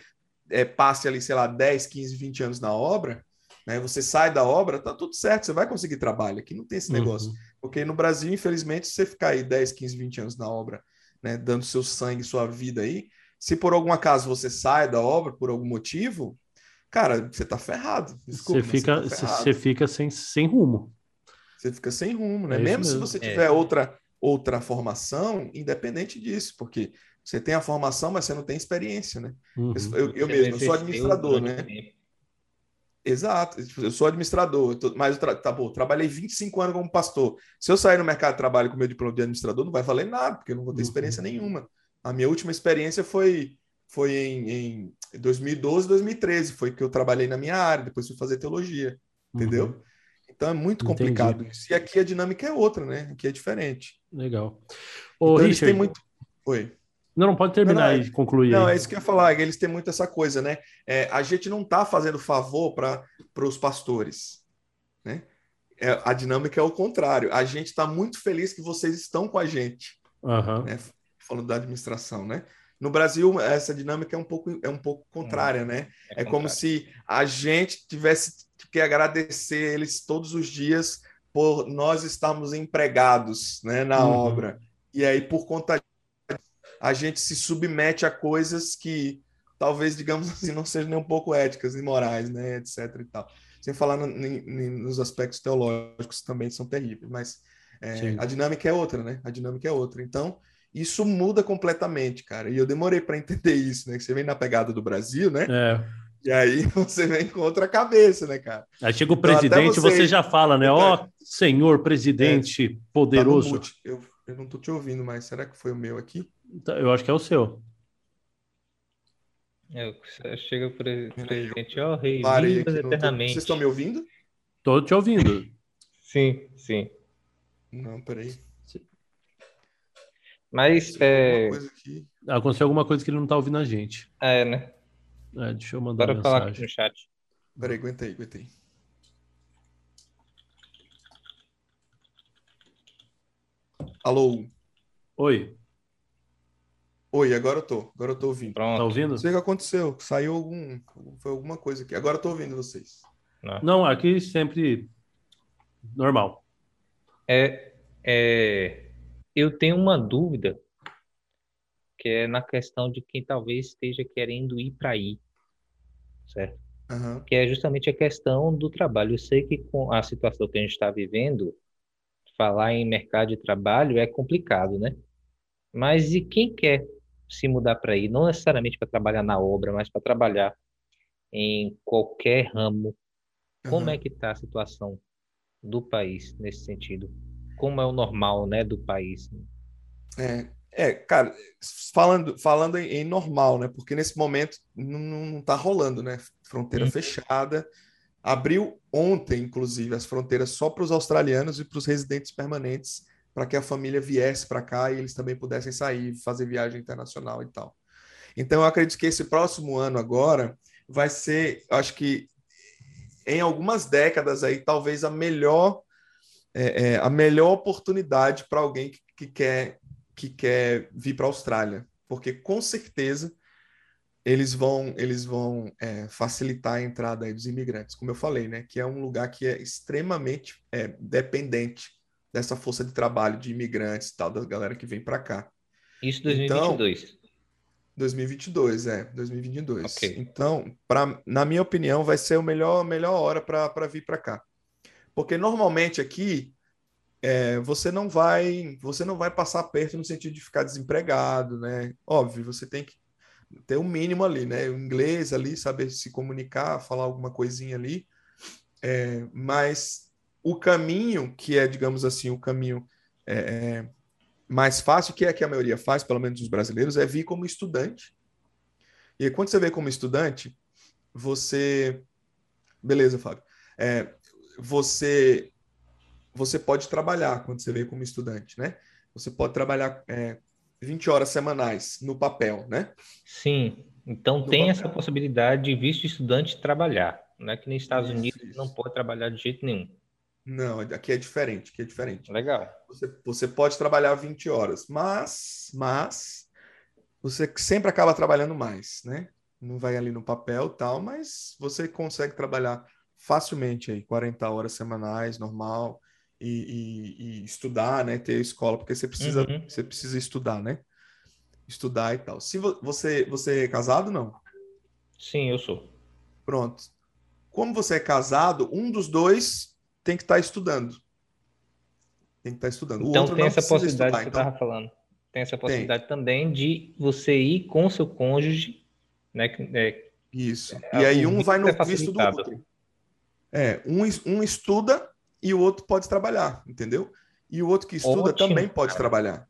é, passe ali, sei lá, 10, 15, 20 anos na obra, né? Você sai da obra, tá tudo certo, você vai conseguir trabalho. Aqui não tem esse negócio. Uhum. Porque no Brasil, infelizmente, se você ficar aí 10, 15, 20 anos na obra, né, dando seu sangue, sua vida aí, se por algum acaso você sai da obra por algum motivo, cara, você tá ferrado. Desculpa, você fica, você, tá você fica sem, sem rumo. Você fica sem rumo, né? É mesmo, mesmo, se você tiver é. outra, outra formação, independente disso, porque você tem a formação, mas você não tem experiência, né? Uhum. Eu, eu mesmo, eu sou administrador, né? Exato, eu sou administrador, mas eu tá bom, trabalhei 25 anos como pastor. Se eu sair no mercado de trabalho com meu diploma de administrador, não vai valer nada, porque eu não vou ter uhum. experiência nenhuma. A minha última experiência foi, foi em, em 2012, 2013, foi que eu trabalhei na minha área, depois fui fazer teologia, entendeu? Uhum. Então é muito complicado Entendi. isso. E aqui a dinâmica é outra, né? Aqui é diferente. Legal. Ô, então, Richard... muito. Oi. Não, não pode terminar não, e concluir. Não, aí. é isso que eu ia falar, eles têm muito essa coisa, né? É, a gente não está fazendo favor para os pastores, né? É, a dinâmica é o contrário. A gente está muito feliz que vocês estão com a gente. Uhum. Né? Falando da administração, né? No Brasil, essa dinâmica é um pouco, é um pouco contrária, hum, né? É, é como se a gente tivesse que agradecer eles todos os dias por nós estarmos empregados né, na uhum. obra. E aí, por conta a gente se submete a coisas que talvez, digamos assim, não sejam nem um pouco éticas e morais, né, etc e tal. Sem falar no, no, nos aspectos teológicos também são terríveis, mas é, a dinâmica é outra, né? A dinâmica é outra. Então, isso muda completamente, cara. E eu demorei para entender isso, né? Que você vem na pegada do Brasil, né? É. E aí [laughs] você vem com outra cabeça, né, cara? Aí chega o então, presidente, você... você... já fala, né? Ó, oh, senhor presidente é, poderoso. Tá eu, eu não tô te ouvindo mais. Será que foi o meu aqui? Tá, eu acho que é o seu. É, chega o presidente, ó, oh, rei, eternamente. Vocês estão me ouvindo? Tô te ouvindo. sim, sim. Não, peraí. Mas é... aconteceu alguma coisa que ele não tá ouvindo a gente. É, né? É, deixa eu mandar Bora mensagem. falar aqui no chat. Peraí, aguenta aí, aguenta aí. Alô? Oi. Oi, agora eu tô. Agora eu tô ouvindo. Pronto. Tá ouvindo? Não sei o que aconteceu. Saiu algum. Foi alguma coisa aqui. Agora eu tô ouvindo vocês. Não, Não aqui sempre normal. É, é, eu tenho uma dúvida que é na questão de quem talvez esteja querendo ir para aí, certo? Uhum. Que é justamente a questão do trabalho. Eu sei que com a situação que a gente está vivendo, falar em mercado de trabalho é complicado, né? Mas e quem quer se mudar para aí, não necessariamente para trabalhar na obra, mas para trabalhar em qualquer ramo. Como uhum. é que está a situação do país nesse sentido? Como é o normal, né, do país? É, é cara, falando, falando em, normal, né? Porque nesse momento não, não tá rolando, né? Fronteira uhum. fechada. Abriu ontem, inclusive, as fronteiras só para os australianos e para os residentes permanentes para que a família viesse para cá e eles também pudessem sair, fazer viagem internacional e tal. Então, eu acredito que esse próximo ano agora vai ser, acho que em algumas décadas aí, talvez a melhor é, é, a melhor oportunidade para alguém que, que, quer que quer vir para a Austrália, porque com certeza eles vão eles vão é, facilitar a entrada dos imigrantes, como eu falei, né? Que é um lugar que é extremamente é, dependente dessa força de trabalho de imigrantes e tal, da galera que vem para cá. Isso 2022. Então, 2022, é, 2022. Okay. Então, pra, na minha opinião, vai ser a melhor, melhor hora para vir para cá. Porque normalmente aqui é, você não vai você não vai passar perto no sentido de ficar desempregado, né? Óbvio, você tem que ter o um mínimo ali, né? O inglês ali, saber se comunicar, falar alguma coisinha ali. É, mas o caminho, que é, digamos assim, o caminho é, é, mais fácil, que é que a maioria faz, pelo menos os brasileiros, é vir como estudante. E quando você vem como estudante, você. Beleza, Fábio. É, você você pode trabalhar quando você veio como estudante, né? Você pode trabalhar é, 20 horas semanais no papel, né? Sim. Então no tem papel. essa possibilidade de visto estudante trabalhar. Não é que nos Estados isso, Unidos isso. não pode trabalhar de jeito nenhum. Não, aqui é diferente, aqui é diferente. Legal. Você, você pode trabalhar 20 horas, mas, mas você sempre acaba trabalhando mais, né? Não vai ali no papel tal, mas você consegue trabalhar facilmente aí, 40 horas semanais, normal e, e, estudar, né? Ter escola, porque você precisa, uhum. você precisa estudar, né? Estudar e tal. Se vo você, você é casado, não? Sim, eu sou. Pronto. Como você é casado, um dos dois tem que estar tá estudando. Tem que estar tá estudando. O então tem essa possibilidade estudar, que você estava então... falando. Tem essa possibilidade tem. também de você ir com seu cônjuge, né? É, Isso. É, e aí um vai no é visto do outro. É, um, um estuda e o outro pode trabalhar, entendeu? E o outro que estuda Ótimo, também pode cara. trabalhar.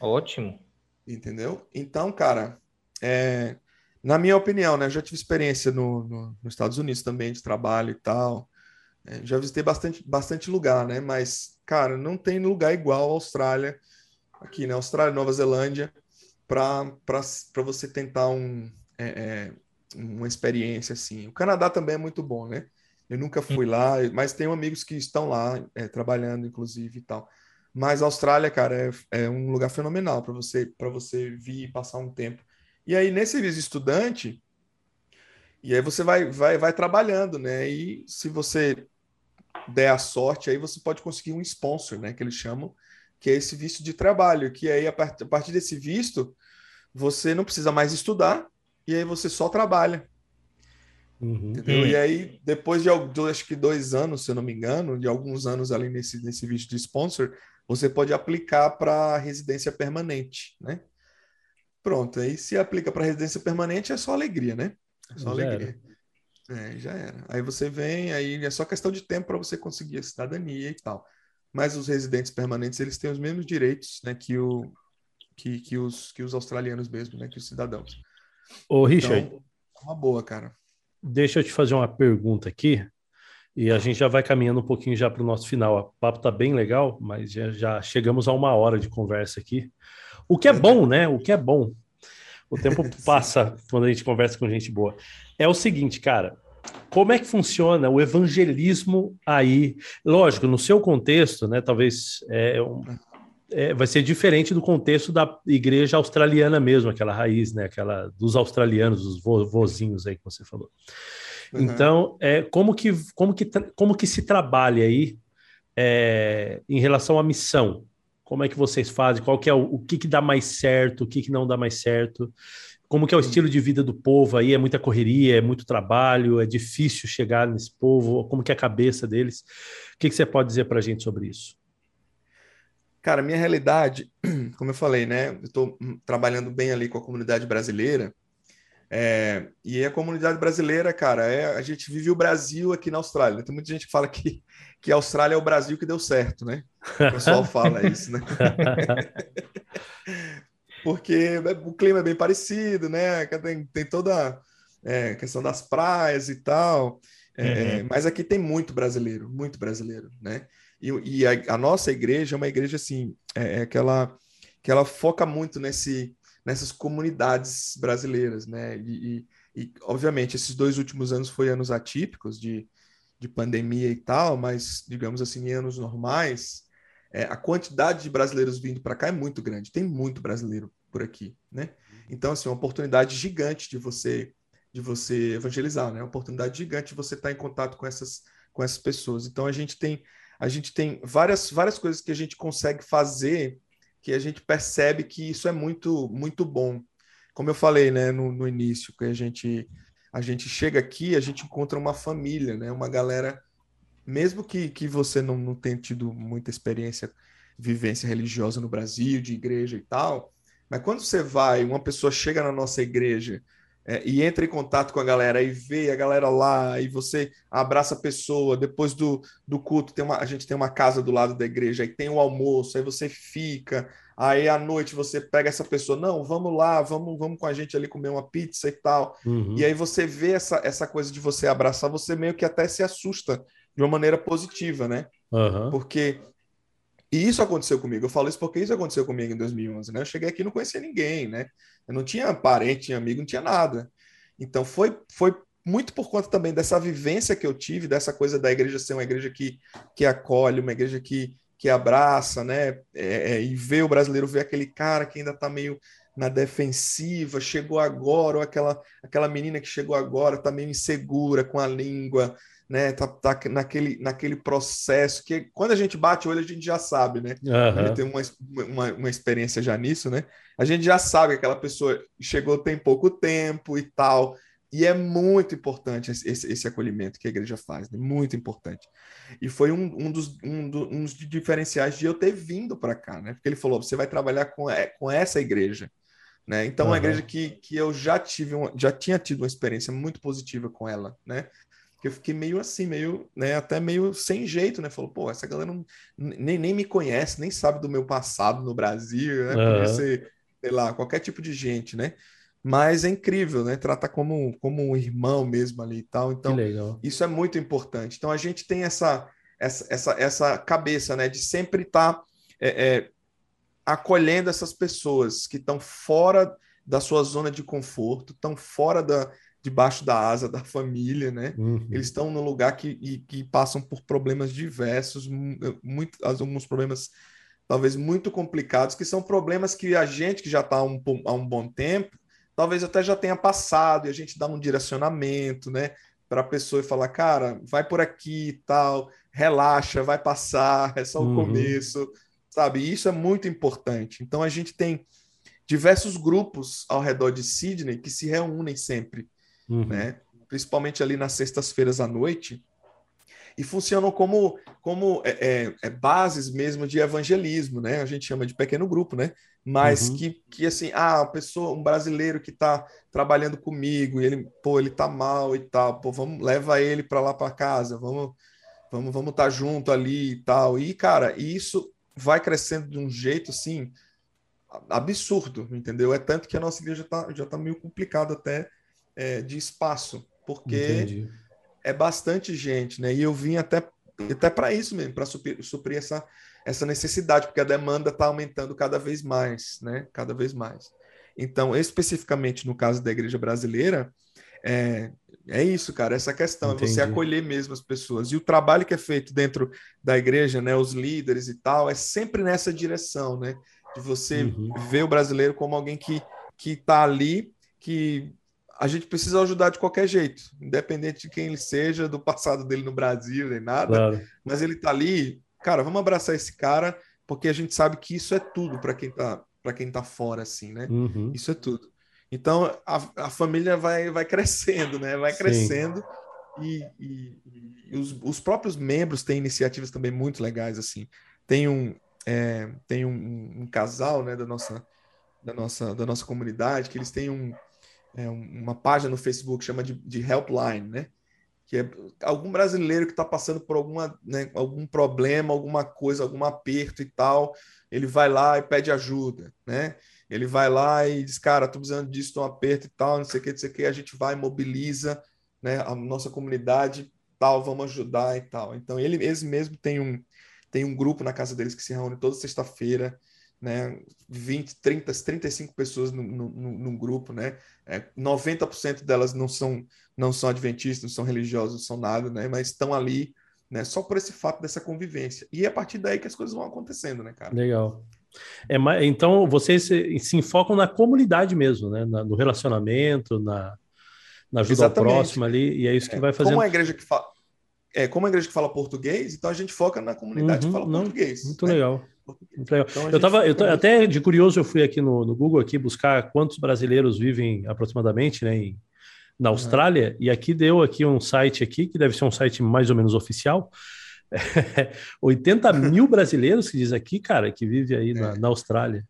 Ótimo. Entendeu? Então, cara, é, na minha opinião, né? Eu já tive experiência no, no, nos Estados Unidos também de trabalho e tal. É, já visitei bastante, bastante lugar, né? Mas, cara, não tem lugar igual a Austrália, aqui, né? Austrália, Nova Zelândia, para você tentar um, é, é, uma experiência assim. O Canadá também é muito bom, né? Eu nunca fui lá, mas tenho amigos que estão lá é, trabalhando, inclusive e tal. Mas a Austrália, cara, é, é um lugar fenomenal para você para você vir e passar um tempo. E aí nesse visto estudante, e aí você vai vai vai trabalhando, né? E se você der a sorte, aí você pode conseguir um sponsor, né? Que eles chamam, que é esse visto de trabalho. Que aí a partir desse visto você não precisa mais estudar e aí você só trabalha. Uhum. Entendeu? E aí, depois de acho que dois anos, se eu não me engano, de alguns anos ali nesse, nesse vídeo de sponsor, você pode aplicar para residência permanente, né? Pronto, aí se aplica para residência permanente é só alegria, né? É só já alegria. Era. É, já era. Aí você vem, aí é só questão de tempo para você conseguir a cidadania e tal. Mas os residentes permanentes, eles têm os mesmos direitos, né, que, o, que, que, os, que os australianos mesmo, né, que os cidadãos. Ô, Richard. Então, é uma boa, cara. Deixa eu te fazer uma pergunta aqui. E a gente já vai caminhando um pouquinho já para o nosso final. O papo está bem legal, mas já, já, chegamos a uma hora de conversa aqui. O que é bom, né? O que é bom. O tempo [laughs] passa quando a gente conversa com gente boa. É o seguinte, cara. Como é que funciona o evangelismo aí? Lógico, no seu contexto, né? Talvez é um, é, vai ser diferente do contexto da igreja australiana mesmo, aquela raiz, né? Aquela dos australianos, dos vo, vozinhos aí que você falou. Uhum. Então, é, como, que, como, que, como que se trabalha aí é, em relação à missão? Como é que vocês fazem? Qual que é o, o que, que dá mais certo? O que, que não dá mais certo? Como que é o estilo de vida do povo aí? É muita correria, é muito trabalho, é difícil chegar nesse povo? Como que é a cabeça deles? O que, que você pode dizer para a gente sobre isso? Cara, minha realidade, [clears throat] como eu falei, né? Eu estou trabalhando bem ali com a comunidade brasileira. É, e a comunidade brasileira, cara, é, a gente vive o Brasil aqui na Austrália. Tem muita gente que fala que, [laughs] que a Austrália é o Brasil que deu certo, né? O pessoal [laughs] fala isso, né? [laughs] Porque é, o clima é bem parecido, né? Tem, tem toda é, a questão das praias e tal. É, uhum. Mas aqui tem muito brasileiro, muito brasileiro, né? E, e a, a, nossa igreja é uma igreja assim, é, é que, ela, que ela foca muito nesse, nessas comunidades brasileiras, né? E, e, e, obviamente esses dois últimos anos foi anos atípicos de, de pandemia e tal, mas digamos assim, em anos normais, é, a quantidade de brasileiros vindo para cá é muito grande. Tem muito brasileiro por aqui, né? Então assim, uma oportunidade gigante de você de você evangelizar, né? Uma oportunidade gigante de você estar em contato com essas com essas pessoas. Então a gente tem a gente tem várias, várias coisas que a gente consegue fazer que a gente percebe que isso é muito, muito bom. como eu falei, né, no, no início, que a gente a gente chega aqui, a gente encontra uma família, né, uma galera, mesmo que, que você não, não tenha tido muita experiência, vivência religiosa no Brasil, de igreja e tal, mas quando você vai, uma pessoa chega na nossa igreja é, e entra em contato com a galera e vê a galera lá, e você abraça a pessoa, depois do, do culto tem uma, a gente tem uma casa do lado da igreja, aí tem o almoço, aí você fica, aí à noite você pega essa pessoa, não, vamos lá, vamos, vamos com a gente ali comer uma pizza e tal, uhum. e aí você vê essa, essa coisa de você abraçar, você meio que até se assusta de uma maneira positiva, né? Uhum. Porque e isso aconteceu comigo. Eu falo isso porque isso aconteceu comigo em 2011, né? Eu cheguei aqui e não conhecia ninguém, né? Eu não tinha parente, tinha amigo, não tinha nada. Então foi, foi muito por conta também dessa vivência que eu tive, dessa coisa da igreja ser uma igreja que, que acolhe, uma igreja que, que abraça, né? É, é, e ver o brasileiro ver aquele cara que ainda está meio na defensiva, chegou agora, ou aquela, aquela menina que chegou agora, está meio insegura com a língua, né? Tá, tá naquele, naquele processo que quando a gente bate o olho, a gente já sabe, né? Uhum. Ele tem uma, uma, uma, experiência já nisso, né? A gente já sabe que aquela pessoa chegou tem pouco tempo e tal. E é muito importante esse, esse acolhimento que a igreja faz, né? muito importante. E foi um, um, dos, um, do, um dos diferenciais de eu ter vindo para cá, né? Porque ele falou: você vai trabalhar com, é, com essa igreja. Né? Então, uhum. uma igreja que, que eu já tive, uma, já tinha tido uma experiência muito positiva com ela, né? Que eu fiquei meio assim, meio, né, até meio sem jeito, né? Falou, pô, essa galera não, nem, nem me conhece, nem sabe do meu passado no Brasil, né? Podia uhum. ser, sei lá, qualquer tipo de gente, né? Mas é incrível, né? Trata como, como um irmão mesmo ali e tal. Então, isso é muito importante. Então, a gente tem essa, essa, essa, essa cabeça, né? De sempre estar tá, é, é, acolhendo essas pessoas que estão fora da sua zona de conforto, estão fora da, debaixo da asa da família, né? Uhum. Eles estão num lugar que, e, que passam por problemas diversos, muito, alguns problemas talvez muito complicados, que são problemas que a gente que já está há um, há um bom tempo, talvez até já tenha passado, e a gente dá um direcionamento, né? Para a pessoa e falar, cara, vai por aqui e tal, relaxa, vai passar, é só o uhum. começo, sabe? E isso é muito importante. Então a gente tem diversos grupos ao redor de Sydney que se reúnem sempre uhum. né? principalmente ali nas sextas-feiras à noite, e funcionam como, como é, é, é, bases mesmo de evangelismo, né? A gente chama de pequeno grupo, né? Mas uhum. que, que assim, ah, pessoa, um brasileiro que está trabalhando comigo, e ele, pô, ele tá mal e tal, pô, vamos, leva ele para lá para casa, vamos, vamos, vamos estar tá junto ali e tal. E, cara, isso vai crescendo de um jeito assim absurdo, entendeu? É tanto que a nossa igreja tá, já tá meio complicado até é, de espaço, porque Entendi. é bastante gente, né? E eu vim até, até para isso mesmo, para suprir, suprir, essa, essa necessidade, porque a demanda está aumentando cada vez mais, né? Cada vez mais. Então, especificamente no caso da igreja brasileira, é, é isso, cara, essa questão, Entendi. é você acolher mesmo as pessoas. E o trabalho que é feito dentro da igreja, né, os líderes e tal, é sempre nessa direção, né? De você uhum. ver o brasileiro como alguém que que está ali, que a gente precisa ajudar de qualquer jeito, independente de quem ele seja, do passado dele no Brasil, nem nada. Claro. Mas ele tá ali, cara, vamos abraçar esse cara, porque a gente sabe que isso é tudo para quem tá para quem tá fora, assim, né? Uhum. Isso é tudo. Então a, a família vai, vai crescendo, né? Vai crescendo e, e, e os, os, próprios membros têm iniciativas também muito legais, assim. Tem um é, tem um, um casal, né, da nossa da nossa da nossa comunidade que eles têm um é, uma página no Facebook chama de, de Helpline, né? Que é algum brasileiro que está passando por alguma, né, algum problema, alguma coisa, algum aperto e tal, ele vai lá e pede ajuda, né? Ele vai lá e diz, cara, estou precisando disso, estou um aperto e tal, não sei o que, não sei o que, a gente vai, mobiliza né, a nossa comunidade, tal, vamos ajudar e tal. Então, ele, eles mesmo tem um, tem um grupo na casa deles que se reúne toda sexta-feira, né, 20, 30, 35 pessoas num grupo, né, é, 90% delas não são, não são adventistas, não são religiosos, não são nada, né, mas estão ali, né, só por esse fato dessa convivência. E é a partir daí que as coisas vão acontecendo, né, cara? Legal. É, então, vocês se, se enfocam na comunidade mesmo, né, na, no relacionamento, na, na ajuda Exatamente. ao próximo ali, e é isso que é, vai fazendo... Como a igreja que fala... É, como a igreja que fala português, então a gente foca na comunidade uhum, que fala não, português. Muito né? legal. Então, eu tava, eu até de curioso, eu fui aqui no, no, Google aqui buscar quantos brasileiros vivem aproximadamente, né, em, na Austrália, uhum. e aqui deu aqui um site aqui, que deve ser um site mais ou menos oficial, [laughs] 80 mil brasileiros que diz aqui, cara, que vive aí na, é. na Austrália.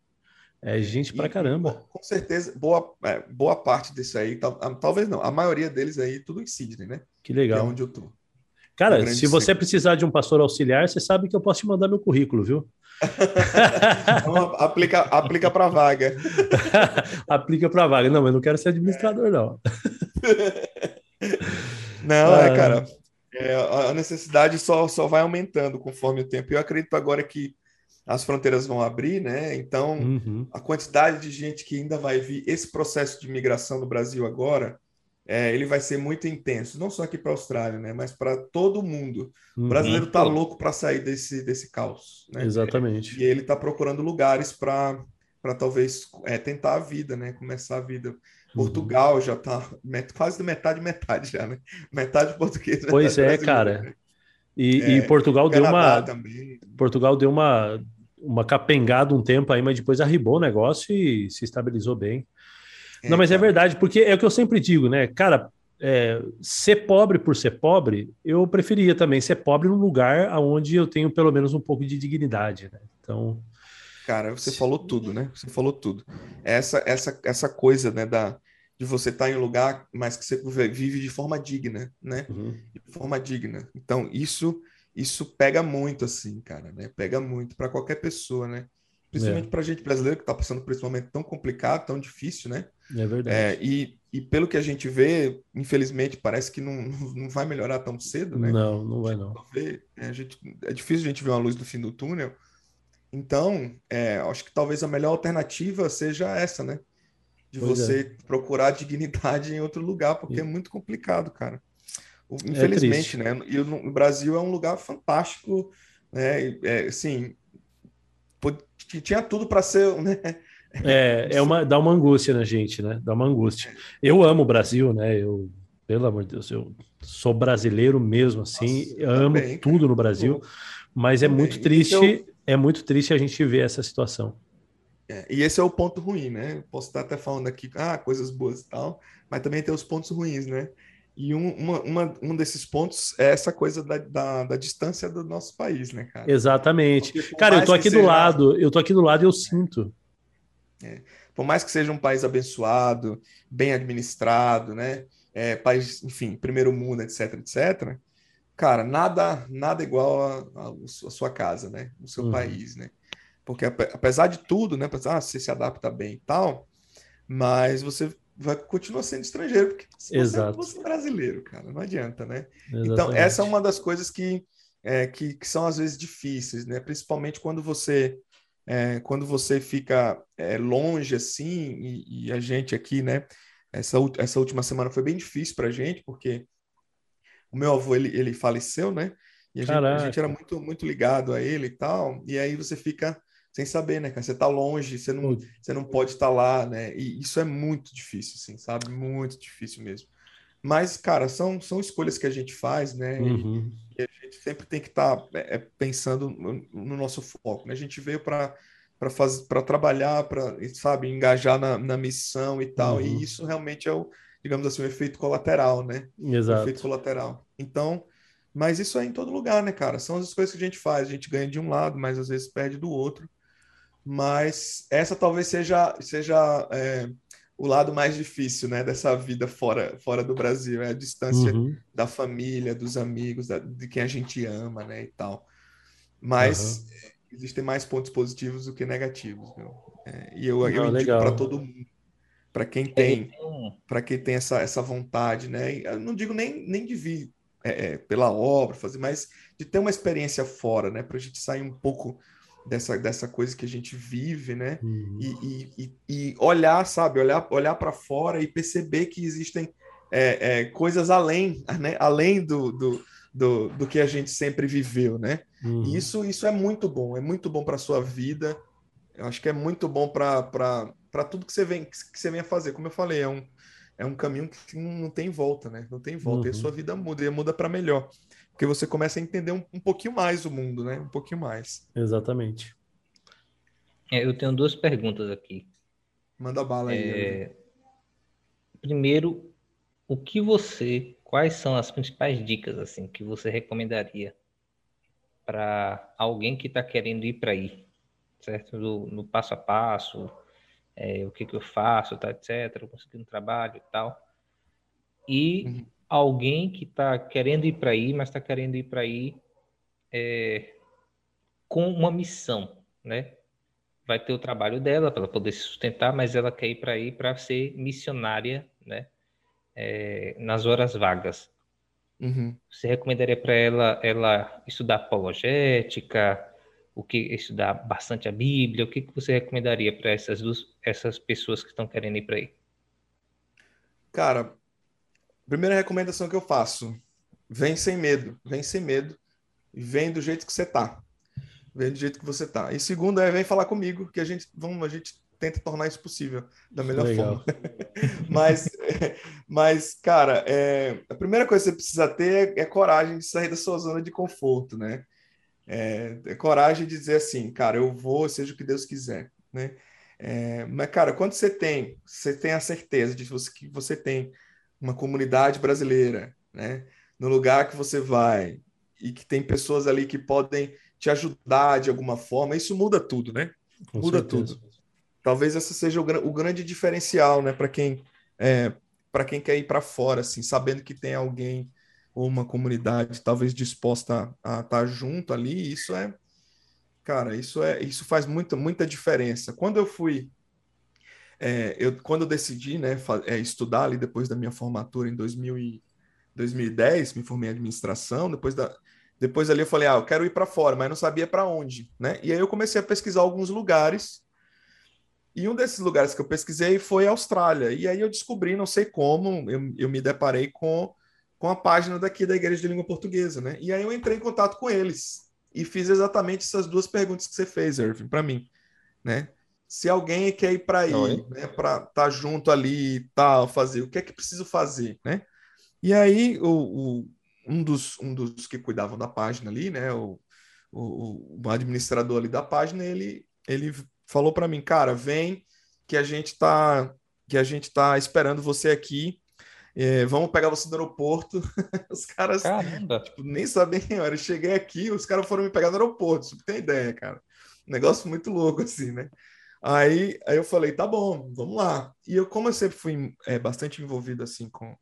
É gente pra caramba. com certeza, boa, é, boa parte disso aí, tal, talvez não, a maioria deles aí, tudo em Sydney, né? Que legal. Que é onde eu tô. Cara, se você precisar de um pastor auxiliar, você sabe que eu posso te mandar meu currículo, viu? [laughs] então, aplica aplica para vaga. [laughs] aplica para vaga. Não, mas não quero ser administrador, não. [laughs] não, é, ah. cara. É, a necessidade só, só vai aumentando conforme o tempo. Eu acredito agora que as fronteiras vão abrir, né? Então, uhum. a quantidade de gente que ainda vai vir, esse processo de migração no Brasil agora, é, ele vai ser muito intenso, não só aqui para a Austrália, né? Mas para todo mundo. Uhum. O brasileiro está louco para sair desse, desse caus, né? Exatamente. E ele está procurando lugares para para talvez é, tentar a vida, né? Começar a vida. Uhum. Portugal já está quase metade metade já, né? Metade português. Pois é, cara. E, é, e Portugal deu uma também. Portugal deu uma uma capengada um tempo aí, mas depois arribou o negócio e se estabilizou bem. É, Não, mas é verdade, porque é o que eu sempre digo, né? Cara, é, ser pobre por ser pobre, eu preferia também ser pobre num lugar onde eu tenho pelo menos um pouco de dignidade, né? Então. Cara, você falou tudo, né? Você falou tudo. Essa, essa, essa coisa, né, da, de você estar tá em um lugar, mas que você vive de forma digna, né? Uhum. De forma digna. Então, isso isso pega muito, assim, cara, né? Pega muito para qualquer pessoa, né? Principalmente é. para gente brasileira que está passando por esse momento tão complicado, tão difícil, né? É verdade. É, e, e pelo que a gente vê, infelizmente, parece que não, não vai melhorar tão cedo, né? Não, não vai não. É, a gente, é difícil a gente ver uma luz no fim do túnel. Então, é, acho que talvez a melhor alternativa seja essa, né? De pois você é. procurar dignidade em outro lugar, porque é muito complicado, cara. É infelizmente, é né? E o Brasil é um lugar fantástico, né? É, assim, tinha tudo para ser, né? É, é uma, dá uma angústia na gente, né? Dá uma angústia. Eu amo o Brasil, né? Eu, pelo amor de Deus, eu sou brasileiro mesmo, assim, Nossa, amo também, tudo no Brasil, mas é muito triste, eu... é muito triste a gente ver essa situação. É, e esse é o ponto ruim, né? Posso estar até falando aqui, ah, coisas boas e tal, mas também tem os pontos ruins, né? E um, uma, uma, um desses pontos é essa coisa da, da, da, distância do nosso país, né, cara? Exatamente. Cara, eu tô aqui do lado, eu tô aqui do lado e eu sinto. É. Por mais que seja um país abençoado, bem administrado, né? É, país, enfim, primeiro mundo, etc, etc. Cara, nada, nada igual a, a sua casa, né? O seu uhum. país, né? Porque apesar de tudo, né? Apesar, ah, você se adapta bem e tal, mas você vai continuar sendo estrangeiro, porque você, Exato. você é brasileiro, cara, não adianta, né? Exatamente. Então, essa é uma das coisas que, é, que, que, são às vezes difíceis, né? Principalmente quando você é, quando você fica é, longe assim, e, e, a gente aqui, né? Essa, essa última semana foi bem difícil para a gente, porque o meu avô ele, ele faleceu, né? E a gente, a gente, era muito, muito ligado a ele e tal, e aí você fica sem saber, né, cara? Você tá longe, você não, você não pode estar lá, né? E isso é muito difícil, assim, sabe? Muito difícil mesmo. Mas, cara, são, são escolhas que a gente faz, né? Uhum. E, e, a gente sempre tem que estar tá, é, é, pensando no, no, nosso foco, né? A gente veio para para trabalhar, para, sabe, engajar na, na missão e tal. Uhum. E isso realmente é o, digamos assim, o efeito colateral, né? Exato. O efeito colateral. Então, mas isso é em todo lugar, né, cara? São as coisas que a gente faz. A gente ganha de um lado, mas às vezes perde do outro. Mas essa talvez seja, seja é, o lado mais difícil né, dessa vida fora, fora do Brasil, é a distância uhum. da família, dos amigos, da, de quem a gente ama, né, e tal. Mas uhum. existem mais pontos positivos do que negativos, é, e eu, eu indico para todo mundo, para quem tem, para quem tem essa, essa vontade, né? Eu não digo nem, nem de vir é, é, pela obra, fazer, mas de ter uma experiência fora, né? Para a gente sair um pouco dessa, dessa coisa que a gente vive, né? Uhum. E, e, e, olhar, sabe, olhar, olhar para fora e perceber que existem é, é, coisas além, né? Além do, do, do, do, que a gente sempre viveu, né? Uhum. E isso, isso é muito bom, é muito bom para a sua vida. Eu acho que é muito bom para tudo que você vem que você vem a fazer. Como eu falei, é um, é um caminho que não tem volta, né? Não tem volta. Uhum. E a uhum. sua vida muda, e muda para melhor porque você começa a entender um, um pouquinho mais o mundo, né? Um pouquinho mais. Exatamente. É, eu tenho duas perguntas aqui. Manda bala aí. É... Primeiro, o que você, quais são as principais dicas assim que você recomendaria para alguém que está querendo ir para aí, certo? No, no, passo a passo, é, o que, que eu faço, tá, etc. Conseguindo trabalho e tal. E uhum. Alguém que está querendo ir para aí, mas está querendo ir para aí é, com uma missão, né? Vai ter o trabalho dela para ela poder se sustentar, mas ela quer ir para aí para ser missionária, né? É, nas horas vagas. Uhum. Você recomendaria para ela ela estudar apologética, o que estudar bastante a Bíblia? O que, que você recomendaria para essas duas essas pessoas que estão querendo ir para aí? Cara, primeira recomendação que eu faço: vem sem medo, vem sem medo e vem do jeito que você tá. Vem do jeito que você tá. E segundo é vem falar comigo que a gente vamos a gente tenta tornar isso possível da melhor Legal. forma. [laughs] mas, mas, cara, é, a primeira coisa que você precisa ter é, é, coragem de sair da sua zona de conforto, né? É, é, coragem de dizer assim, cara, eu vou, seja o que Deus quiser, né? É, mas, cara, quando você tem, você tem a certeza de que você tem uma comunidade brasileira, né? No lugar que você vai e que tem pessoas ali que podem te ajudar de alguma forma, isso muda tudo, né? Com muda certeza. tudo. Talvez esse seja o, o grande diferencial, né, para quem é, para quem quer ir para fora, assim, sabendo que tem alguém ou uma comunidade talvez disposta a, estar tá junto ali, isso é, cara, isso é, isso faz muita, muita diferença. Quando eu fui, é, eu, quando eu decidi, né, é, estudar ali depois da minha formatura em 2000 e, 2010, me formei em administração, depois da, depois ali eu falei, ah, eu quero ir para fora, mas não sabia para onde, né? E aí eu comecei a pesquisar alguns lugares e um desses lugares que eu pesquisei foi a Austrália. E aí eu descobri, não sei como, eu, eu me deparei com, com a página daqui da Igreja de Língua Portuguesa, né? E aí eu entrei em contato com eles e fiz exatamente essas duas perguntas que você fez, Irving, para mim, né? Se alguém quer ir para aí, né, para estar tá junto ali e tal, fazer, o que é que preciso fazer, né? E aí o, o, um, dos, um dos que cuidavam da página ali, né, o, o, o administrador ali da página, ele, ele falou para mim, cara, vem que a gente tá que a gente tá esperando você aqui. É, vamos pegar você no aeroporto. [laughs] os caras tipo, nem sabem quem [laughs] era. Eu cheguei aqui, os caras foram me pegar no aeroporto. Você tem ideia, cara? Um negócio muito louco, assim, né? Aí, aí eu falei, tá bom, vamos lá. E eu, como eu sempre fui é, bastante envolvido, assim, com,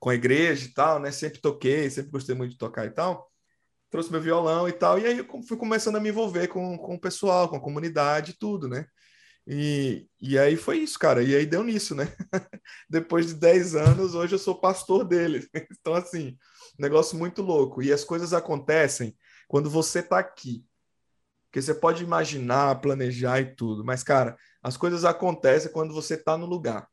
com a igreja e tal, né? Sempre toquei, sempre gostei muito de tocar e tal trouxe meu violão e tal, e aí eu fui começando a me envolver com, com o pessoal, com a comunidade e tudo, né? E, e aí foi isso, cara. E aí deu nisso, né? [laughs] Depois de 10 anos, hoje eu sou pastor dele. [laughs] Então, assim, negócio muito louco. E as coisas acontecem quando você tá aqui. Porque você pode imaginar, planejar e tudo, mas, cara, as coisas acontecem quando você tá no lugar.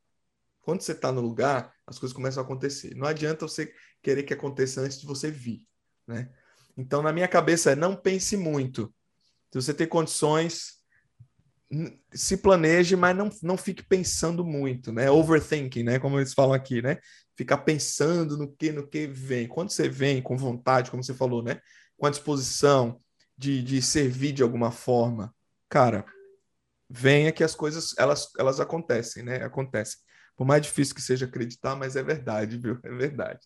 Quando você tá no lugar, as coisas começam a acontecer. Não adianta você querer que aconteça antes de você vir, né? Então, na minha cabeça é não pense muito. Se você tem condições, se planeje, mas não, não fique pensando muito, né? Overthinking, né? Como eles falam aqui, né? Ficar pensando no que, no que vem. Quando você vem com vontade, como você falou, né? Com a disposição de, de servir de alguma forma, cara, venha que as coisas elas, elas acontecem, né? Acontecem. Por mais difícil que seja acreditar, mas é verdade, viu? É verdade.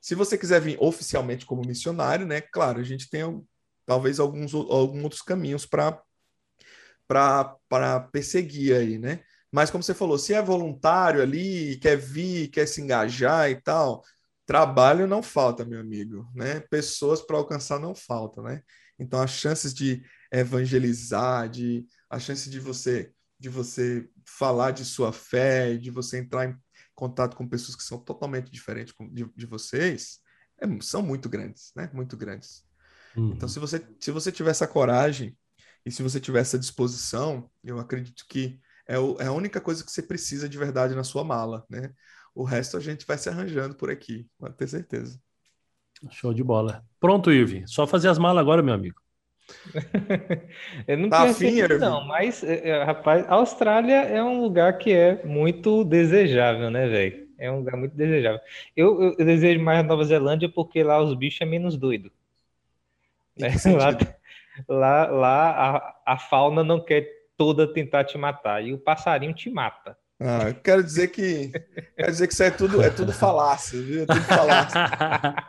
Se você quiser vir oficialmente como missionário, né? Claro, a gente tem talvez alguns, alguns outros caminhos para para perseguir aí, né? Mas como você falou, se é voluntário ali, quer vir, quer se engajar e tal, trabalho não falta, meu amigo, né? Pessoas para alcançar não falta, né? Então as chances de evangelizar, de a chance de você de você falar de sua fé, de você entrar em contato com pessoas que são totalmente diferentes de, de vocês, é, são muito grandes, né? Muito grandes. Uhum. Então, se você, se você tiver essa coragem e se você tiver essa disposição, eu acredito que é, o, é a única coisa que você precisa de verdade na sua mala, né? O resto a gente vai se arranjando por aqui, pode ter certeza. Show de bola. Pronto, Ive. Só fazer as malas agora, meu amigo. [laughs] eu não tá afim, não, mas, é, é, rapaz, a Austrália é um lugar que é muito desejável, né, velho? É um lugar muito desejável. Eu, eu, eu, desejo mais a Nova Zelândia porque lá os bichos é menos doido. Né? [laughs] Lá, lá, lá a, a, fauna não quer toda tentar te matar. E o passarinho te mata. Ah, quero dizer que quero dizer que isso é tudo é tudo falácia, viu? É tudo falácia. [laughs]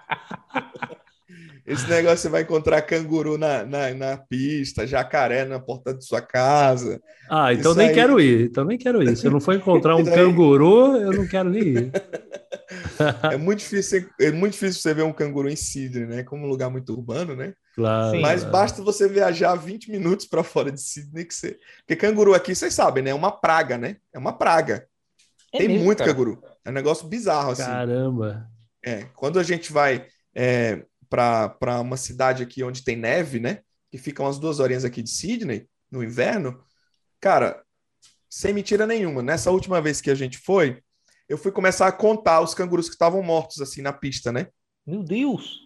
Esse negócio você vai encontrar canguru na, na, na, pista, jacaré na porta de sua casa. Ah, então Isso nem aí... quero ir. Então nem quero ir. Se eu não for encontrar um [laughs] canguru, eu não quero nem ir. é muito difícil, é muito difícil você ver um canguru em Sydney, né? Como um lugar muito urbano, né? Claro. Mas basta você viajar 20 minutos para fora de Sydney que você. Porque canguru aqui, vocês sabem, né? É uma praga, né? É uma praga. É Tem mesmo, muito cara. canguru. É um negócio bizarro, assim. Caramba. É. Quando a gente vai. É, para uma cidade aqui onde tem neve, né? Que fica umas duas horinhas aqui de Sydney, no inverno. Cara, sem mentira nenhuma, nessa última vez que a gente foi, eu fui começar a contar os cangurus que estavam mortos, assim, na pista, né? Meu Deus!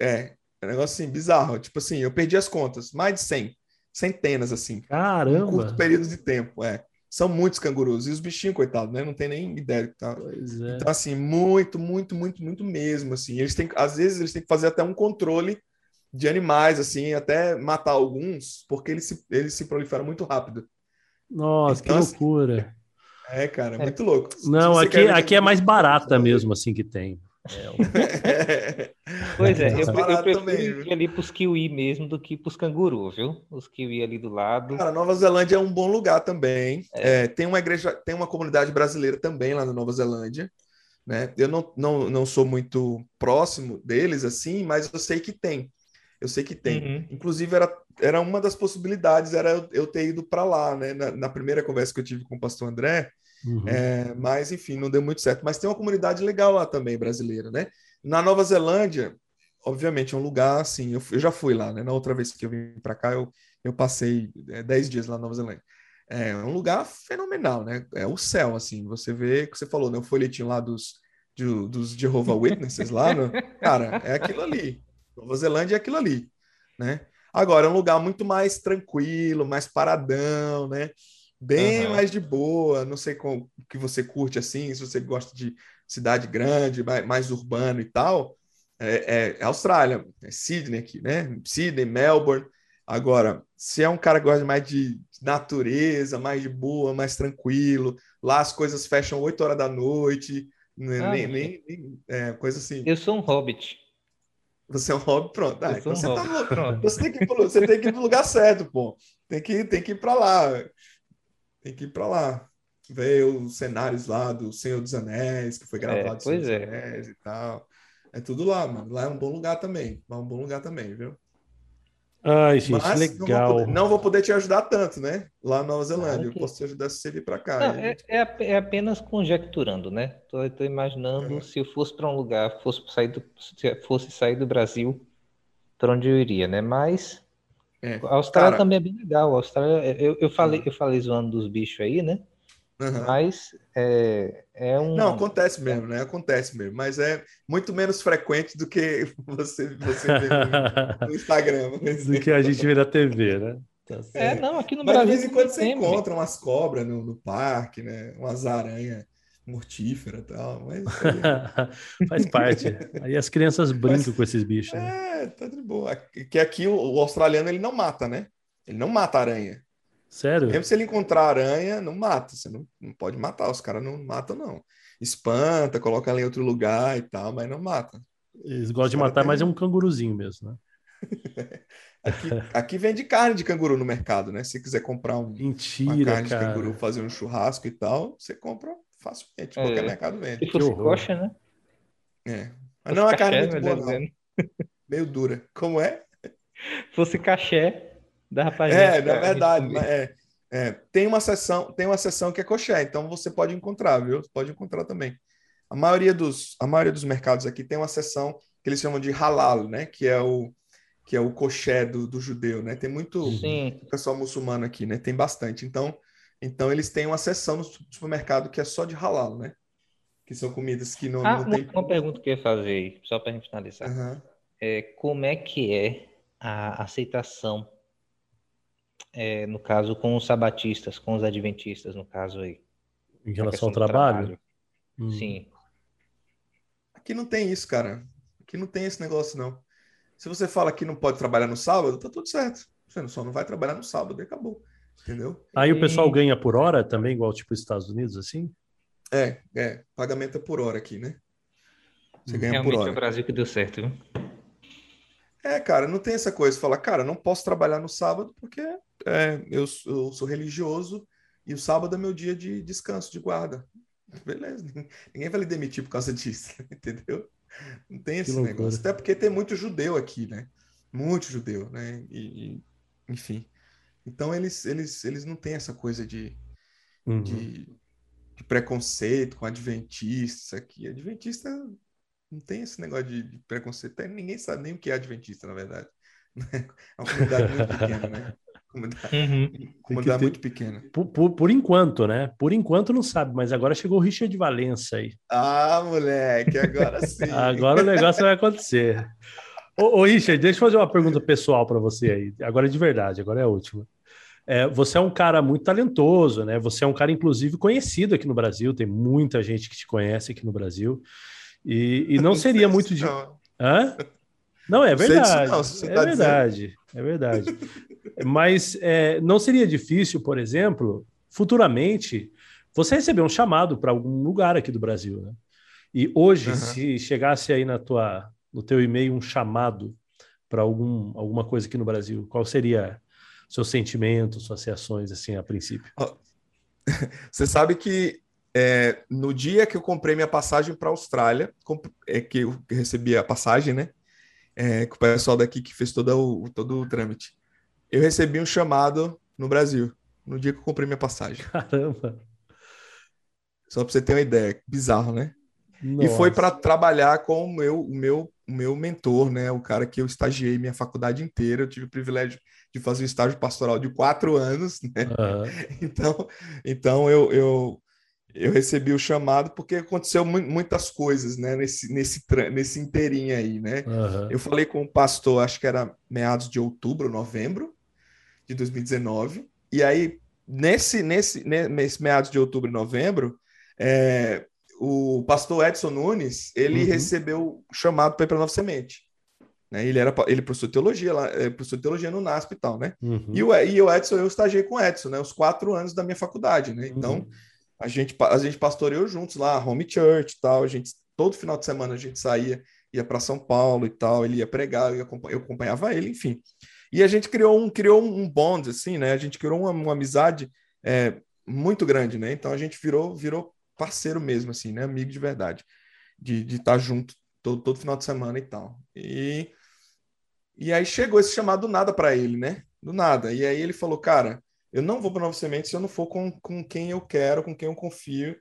É, é um negócio assim, bizarro. Tipo assim, eu perdi as contas, mais de 100, centenas, assim. Caramba! Um curto período de tempo, é. São muitos cangurus. E os bichinhos, coitados, né? Não tem nem ideia. Tá? É. Então, assim, muito, muito, muito, muito mesmo, assim. Eles têm, às vezes, eles têm que fazer até um controle de animais, assim, até matar alguns, porque eles se, eles se proliferam muito rápido. Nossa, então, que assim, loucura. Assim, é, cara, é muito louco. Não, aqui, aqui é mais barata mesmo, assim, que tem. É, [laughs] pois é, eu, eu prefiro também, ir ali para os kiwi mesmo do que para os canguru, viu? Os kiwi ali do lado. Cara, Nova Zelândia é um bom lugar também. É. É, tem uma igreja, tem uma comunidade brasileira também lá na Nova Zelândia. Né? Eu não, não, não sou muito próximo deles, assim, mas eu sei que tem. Eu sei que tem. Uhum. Inclusive, era, era uma das possibilidades, era eu, eu ter ido para lá, né? Na, na, primeira conversa que eu tive com o pastor André, Uhum. É, mas, enfim, não deu muito certo. Mas tem uma comunidade legal lá também, brasileira, né? Na Nova Zelândia, obviamente, é um lugar assim. Eu, eu já fui lá, né? Na outra vez que eu vim para cá, eu, eu passei 10 é, dias lá na Nova Zelândia. É um lugar fenomenal, né? É o céu, assim. Você vê, que você falou, né? O folhetinho lá dos, de, dos Jehovah Witnesses lá, no, cara, é aquilo ali. Nova Zelândia é aquilo ali, né? Agora, é um lugar muito mais tranquilo, mais paradão, né? bem uhum. mais de boa. Não sei o que você curte assim, se você gosta de cidade grande, mais, mais urbano e tal. É, é, Austrália, é Sydney aqui, né? Sydney, Melbourne. Agora, se é um cara que gosta mais de natureza, mais de boa, mais tranquilo, lá as coisas fecham 8 horas da noite, né? ah, nem, nem, nem é, coisa assim. Eu sou um hobbit. Você é um hobbit, pronto. Ah, então um você, tá, você, tem que, você tem que ir pro lugar certo, pô. Tem que, tem que ir para lá tem que ir para lá. Ver os cenários lá do Senhor dos Anéis, que foi é, gravado é, dos é. Anéis e tal. É tudo lá, mano. Lá é um bom lugar também. Lá é um bom lugar também, viu? Ai, gente, Mas legal. Não vou, poder, não vou, poder, te ajudar tanto, né? Lá na Nova Zelândia. Eu posso te ajudar se você vir para cá. Não, é, é, é, apenas conjecturando, né? Tô, tô imaginando é. se eu fosse para um lugar, fosse sair do, fosse sair do Brasil, para onde eu iria, né? Mas é. A Austrália Cara, também é bem legal. A Austrália, eu, eu, falei, eu falei zoando dos bichos aí, né? Uhum. Mas é, é um. Não, acontece mesmo, né? Acontece mesmo, mas é muito menos frequente do que [laughs] você, você vê no, [laughs] no Instagram. Do que a gente vê na TV, né? Tá é, não, aqui no mas Brasil. de vez em quando você encontra umas cobras no, no parque, né? Umas aranhas mortífera e tal, mas... [laughs] Faz parte. Aí as crianças brincam mas, com esses bichos. Né? É, tá de boa. Que aqui o, o, australiano ele não mata, né? Ele não mata aranha. Sério? Mesmo se ele encontrar aranha, não mata. Você não, não pode matar. Os caras não matam, não. Espanta, coloca ela em outro lugar e tal, mas não mata. Eles gostam de matar, tem... mas é um canguruzinho mesmo, né? [laughs] Aqui, aqui vende carne de canguru no mercado, né? Se quiser comprar um, Mentira, uma carne cara. de canguru, fazer um churrasco e tal, você compra facilmente. É, qualquer mercado vende. Se fosse coxa, né? É. Mas não é carne muito boa, não. Meio dura. Como é? Fosse cachê, é, na verdade. [laughs] É, é, tem uma seção, tem uma seção que é coxé, então você pode encontrar, viu? Pode encontrar também. A maioria dos, a maioria dos mercados aqui tem uma seção que eles chamam de halal, né? Que é o que é o coxé do, do judeu, né? Tem muito Sim. pessoal muçulmano aqui, né? Tem bastante. Então, então eles têm uma seção no supermercado que é só de halal, né? Que são comidas que não, ah, não tem. Uma pergunta que eu ia fazer, só para a gente finalizar. Uhum. É, como é que é a aceitação, é, no caso, com os sabatistas, com os adventistas, no caso aí? Em relação ao trabalho? trabalho. Hum. Sim. Aqui não tem isso, cara. Aqui não tem esse negócio, não. Se você fala que não pode trabalhar no sábado, tá tudo certo. Você só não vai trabalhar no sábado e acabou. Entendeu? Aí e... o pessoal ganha por hora também, igual tipo Estados Unidos, assim? É, é. Pagamento é por hora aqui, né? Você ganha Realmente por hora. é o Brasil que deu certo, viu? É, cara, não tem essa coisa. Falar, cara, não posso trabalhar no sábado porque é, eu, eu, sou religioso e o sábado é meu dia de descanso, de guarda. Beleza, ninguém vai lhe demitir por causa [laughs] disso, entendeu? Não tem esse negócio. Até porque tem muito judeu aqui, né? Muito judeu, né? E, e, enfim. Então eles, eles, eles não têm essa coisa de, uhum. de, de, preconceito com adventistas aqui. Adventista não tem esse negócio de, de preconceito. Ninguém sabe nem o que é adventista, na verdade. [laughs] É uma comunidade muito pequena, né? Comunidade, uhum. comunidade ter... muito pequena. Por, por, por, enquanto, né? Por enquanto não sabe, mas agora chegou o Richard Valença aí. Ah, moleque, agora [laughs] sim. agora o negócio vai acontecer. Ô, ô, Richard, deixa eu fazer uma pergunta pessoal para você aí. Agora é de verdade, agora é a última. É, você é um cara muito talentoso, né? Você é um cara, inclusive, conhecido aqui no Brasil. Tem muita gente que te conhece aqui no Brasil. E, e não [laughs] seria muito de. Hã? [laughs] Não, é verdade. Não, é tá verdade. É verdade. Mas é, não seria difícil, por exemplo, futuramente, você receber um chamado para algum lugar aqui do Brasil, né? E hoje, uhum. se chegasse aí na tua, no teu e-mail um chamado para algum, alguma coisa aqui no Brasil, qual seria seu sentimento, suas reações, assim, a princípio? [laughs] Você sabe que é, no dia que eu comprei minha passagem para a Austrália, é que eu recebi a passagem, né? É, com o pessoal daqui que fez todo o, todo o trâmite. Eu recebi um chamado no Brasil, no dia que eu comprei minha passagem. Caramba! Só para você ter uma ideia, bizarro, né? Nossa. E foi para trabalhar com o meu, o meu, o meu mentor, né? O cara que eu estagiei minha faculdade inteira. Eu tive o privilégio de fazer um estágio pastoral de quatro anos, né? Uhum. [laughs] Então, então eu, eu eu recebi o chamado porque aconteceu muitas coisas, né, nesse, nesse, nesse inteirinho aí, né? Uhum. Eu falei com o pastor, acho que era meados de outubro, novembro de 2019, e aí, nesse, nesse, nesse meados de outubro e novembro, é, o pastor Edson Nunes, ele uhum. recebeu o chamado para ir para Nova Semente. Né? Ele era ele professor de teologia lá, é, professor de teologia no NASP e tal, né? Uhum. E, o, e o Edson, eu estagiei com o Edson, né? Os quatro anos da minha faculdade, né? Então, uhum a gente, a gente pastoreou juntos lá, home church e tal. A gente, todo final de semana a gente saía, ia para São Paulo e tal. Ele ia pregar, eu, eu acompanhava ele, enfim. E a gente criou um, criou um bond, assim, né? A gente criou uma, uma amizade é, muito grande, né? Então a gente virou, virou parceiro mesmo, assim, né? Amigo de verdade, de estar tá junto todo, todo final de semana e tal. E, e aí chegou esse chamado do nada para ele, né? Do nada. E aí ele falou, cara, eu não vou para Nova Semente se eu não for com, com quem eu quero, com quem eu confio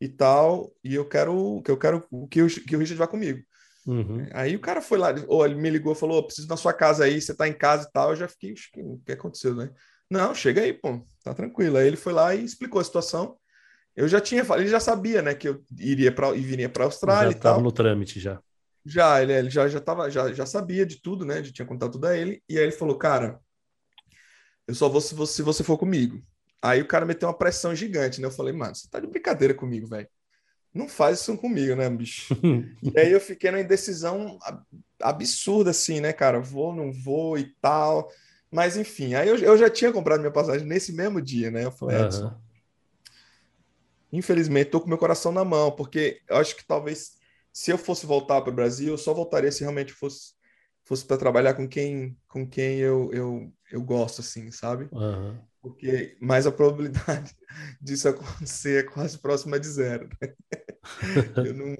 e tal. E eu quero que eu quero que o, que o Richard vá comigo. Uhum. Aí o cara foi lá, ou ele me ligou, falou: oh, preciso na sua casa aí, você tá em casa e tal. Eu já fiquei, o que aconteceu, né? Não, chega aí, pô, tá tranquilo. Aí ele foi lá e explicou a situação. Eu já tinha, ele já sabia, né, que eu iria para e viria para Austrália já e tal. no trâmite já. Já, ele, ele já já tava, já, já sabia de tudo, né? Já tinha contado tudo a ele. E aí ele falou, cara, eu só vou se você, se você for comigo. Aí o cara meteu uma pressão gigante, né? Eu falei, mano, você tá de brincadeira comigo, velho. Não faz isso comigo, né, bicho? [laughs] e aí eu fiquei numa indecisão absurda, assim, né, cara? Vou, não vou e tal. Mas enfim, aí eu, eu já tinha comprado minha passagem nesse mesmo dia, né? Eu falei, uhum. Edson, infelizmente, tô com meu coração na mão, porque eu acho que talvez se eu fosse voltar para o Brasil, eu só voltaria se realmente fosse fosse para trabalhar com quem com quem eu, eu, eu gosto, assim, sabe? Uhum. Porque, mais a probabilidade [laughs] disso acontecer é quase próxima de zero. Né? [laughs] eu, não,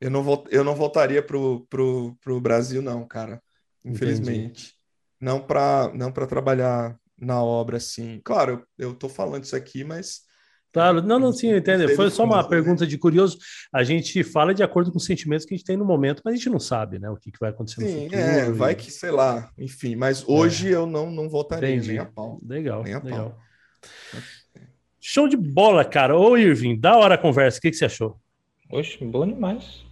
eu, não volt, eu não voltaria pro, pro, pro Brasil, não, cara. Infelizmente. Entendi. Não para não trabalhar na obra, assim. Claro, eu, eu tô falando isso aqui, mas Claro, não, não, sim, eu entendo. Foi só uma pergunta de curioso. A gente fala de acordo com os sentimentos que a gente tem no momento, mas a gente não sabe, né, o que, que vai acontecer sim, no futuro. É, vai que, sei lá, enfim, mas hoje é. eu não, não voltaria Entendi. nem a pau. Legal, nem a legal. Pau. Show de bola, cara. Ô, Irving, da hora a conversa, o que, que você achou? Oxe, bom demais.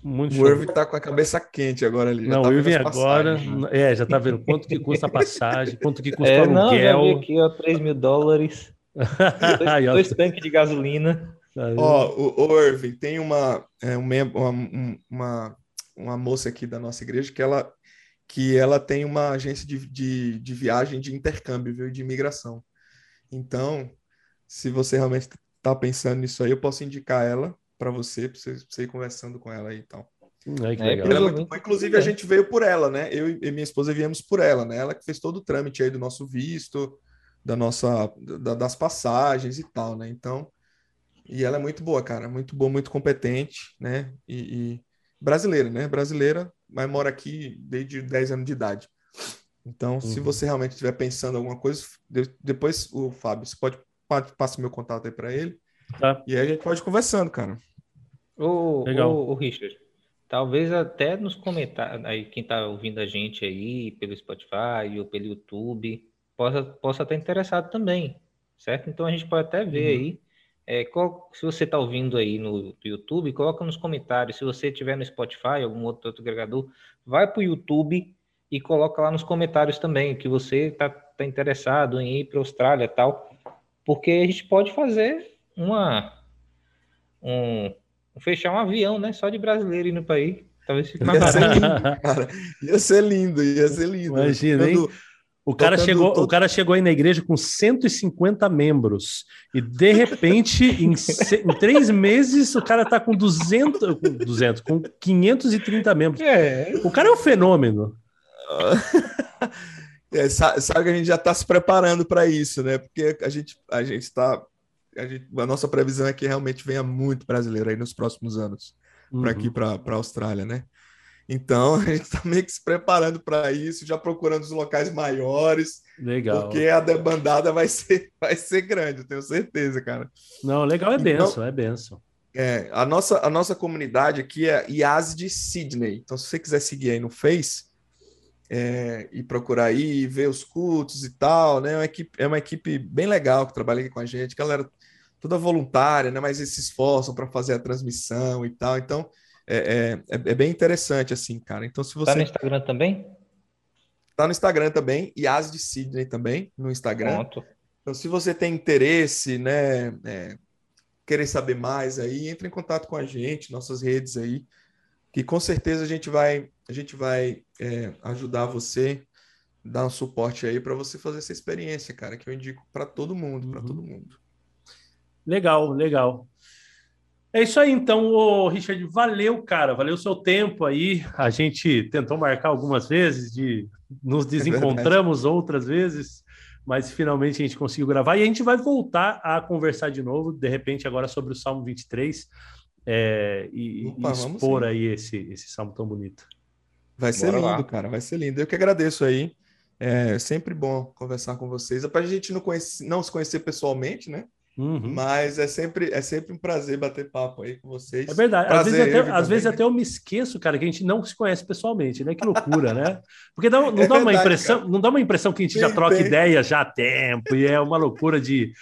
Muito o Irving tá com a cabeça quente agora ali. Não, tá o Irving agora, é, já tá vendo quanto que custa a passagem, quanto que [laughs] custa é, o aluguel. Não, já vi aqui, ó, 3 mil dólares dois, dois tanques de gasolina. Ó, o, o Irving, tem uma, é, uma, uma, uma moça aqui da nossa igreja que ela, que ela tem uma agência de, de, de viagem de intercâmbio, viu, de imigração. Então, se você realmente está pensando nisso aí, eu posso indicar ela para você, para você, você ir conversando com ela aí então. Ai, que é, legal. É muito, inclusive, a gente veio por ela, né? Eu e minha esposa viemos por ela, né? Ela que fez todo o trâmite aí do nosso visto, da nossa, da, das passagens e tal, né? Então, e ela é muito boa, cara, muito boa, muito competente, né? E, e brasileira, né? Brasileira, mas mora aqui desde 10 anos de idade. Então, uhum. se você realmente estiver pensando em alguma coisa, depois o Fábio, você pode, pode passar meu contato aí para ele. Tá. E aí a gente pode ir conversando, cara. Ô, Legal. Ô, ô, Richard, talvez até nos comentários, aí quem está ouvindo a gente aí pelo Spotify ou pelo YouTube, possa, possa estar interessado também, certo? Então a gente pode até ver uhum. aí. É, qual, se você está ouvindo aí no YouTube, coloca nos comentários. Se você estiver no Spotify, algum outro, outro agregador, vai para o YouTube e coloca lá nos comentários também que você está tá interessado em ir para a Austrália tal, porque a gente pode fazer uma um, fechar um avião, né? Só de brasileiro indo para aí. Talvez fique mais barato. Ia ser lindo, ia ser lindo. Imagina, hein? O cara, chegou, todo... o cara chegou aí na igreja com 150 membros e de repente, em, em três meses, o cara tá com 200, com 200, com 530 membros. É. O cara é um fenômeno. [laughs] É, sabe que a gente já está se preparando para isso, né? Porque a gente a gente está a, gente, a nossa previsão é que realmente venha muito brasileiro aí nos próximos anos uhum. para aqui para a Austrália, né? Então [laughs] a gente está meio que se preparando para isso, já procurando os locais maiores. Legal. Porque a debandada vai ser, [laughs] vai ser grande, eu tenho certeza, cara. Não, legal é benção, então, é benção. É, a, nossa, a nossa comunidade aqui é IAS de Sydney. Então, se você quiser seguir aí no Face é, e procurar aí, ver os cultos e tal, né? É uma, equipe, é uma equipe bem legal que trabalha aqui com a gente, galera toda voluntária, né? Mas eles se esforçam para fazer a transmissão e tal. Então, é, é, é, é, bem interessante, assim, cara. Então, se você. Tá no Instagram também? Tá no Instagram também, e As de Sydney também, no Instagram. Pronto. Então, se você tem interesse, né, é, querer saber mais aí, entre em contato com a gente, nossas redes aí, que com certeza a gente vai, a gente vai é, ajudar você, dar um suporte aí para você fazer essa experiência, cara, que eu indico para todo mundo, para uhum. todo mundo. Legal, legal. É isso aí, então, ô, Richard, valeu, cara, valeu o seu tempo aí. A gente tentou marcar algumas vezes, de nos é desencontramos é outras vezes, mas finalmente a gente conseguiu gravar e a gente vai voltar a conversar de novo, de repente, agora sobre o Salmo 23 é, e, Opa, e expor aí esse, esse salmo tão bonito. Vai ser Bora lindo, lá. cara, vai ser lindo. Eu que agradeço aí. É sempre bom conversar com vocês. Apesar de a gente não, conhece, não se conhecer pessoalmente, né? Uhum. Mas é sempre, é sempre um prazer bater papo aí com vocês. É verdade. Prazer, às, vezes até, às vezes até eu me esqueço, cara, que a gente não se conhece pessoalmente, né? Que loucura, né? Porque não, [laughs] não é dá verdade, uma impressão, não dá uma impressão que a gente já troca bem. ideia já há tempo e é uma loucura de.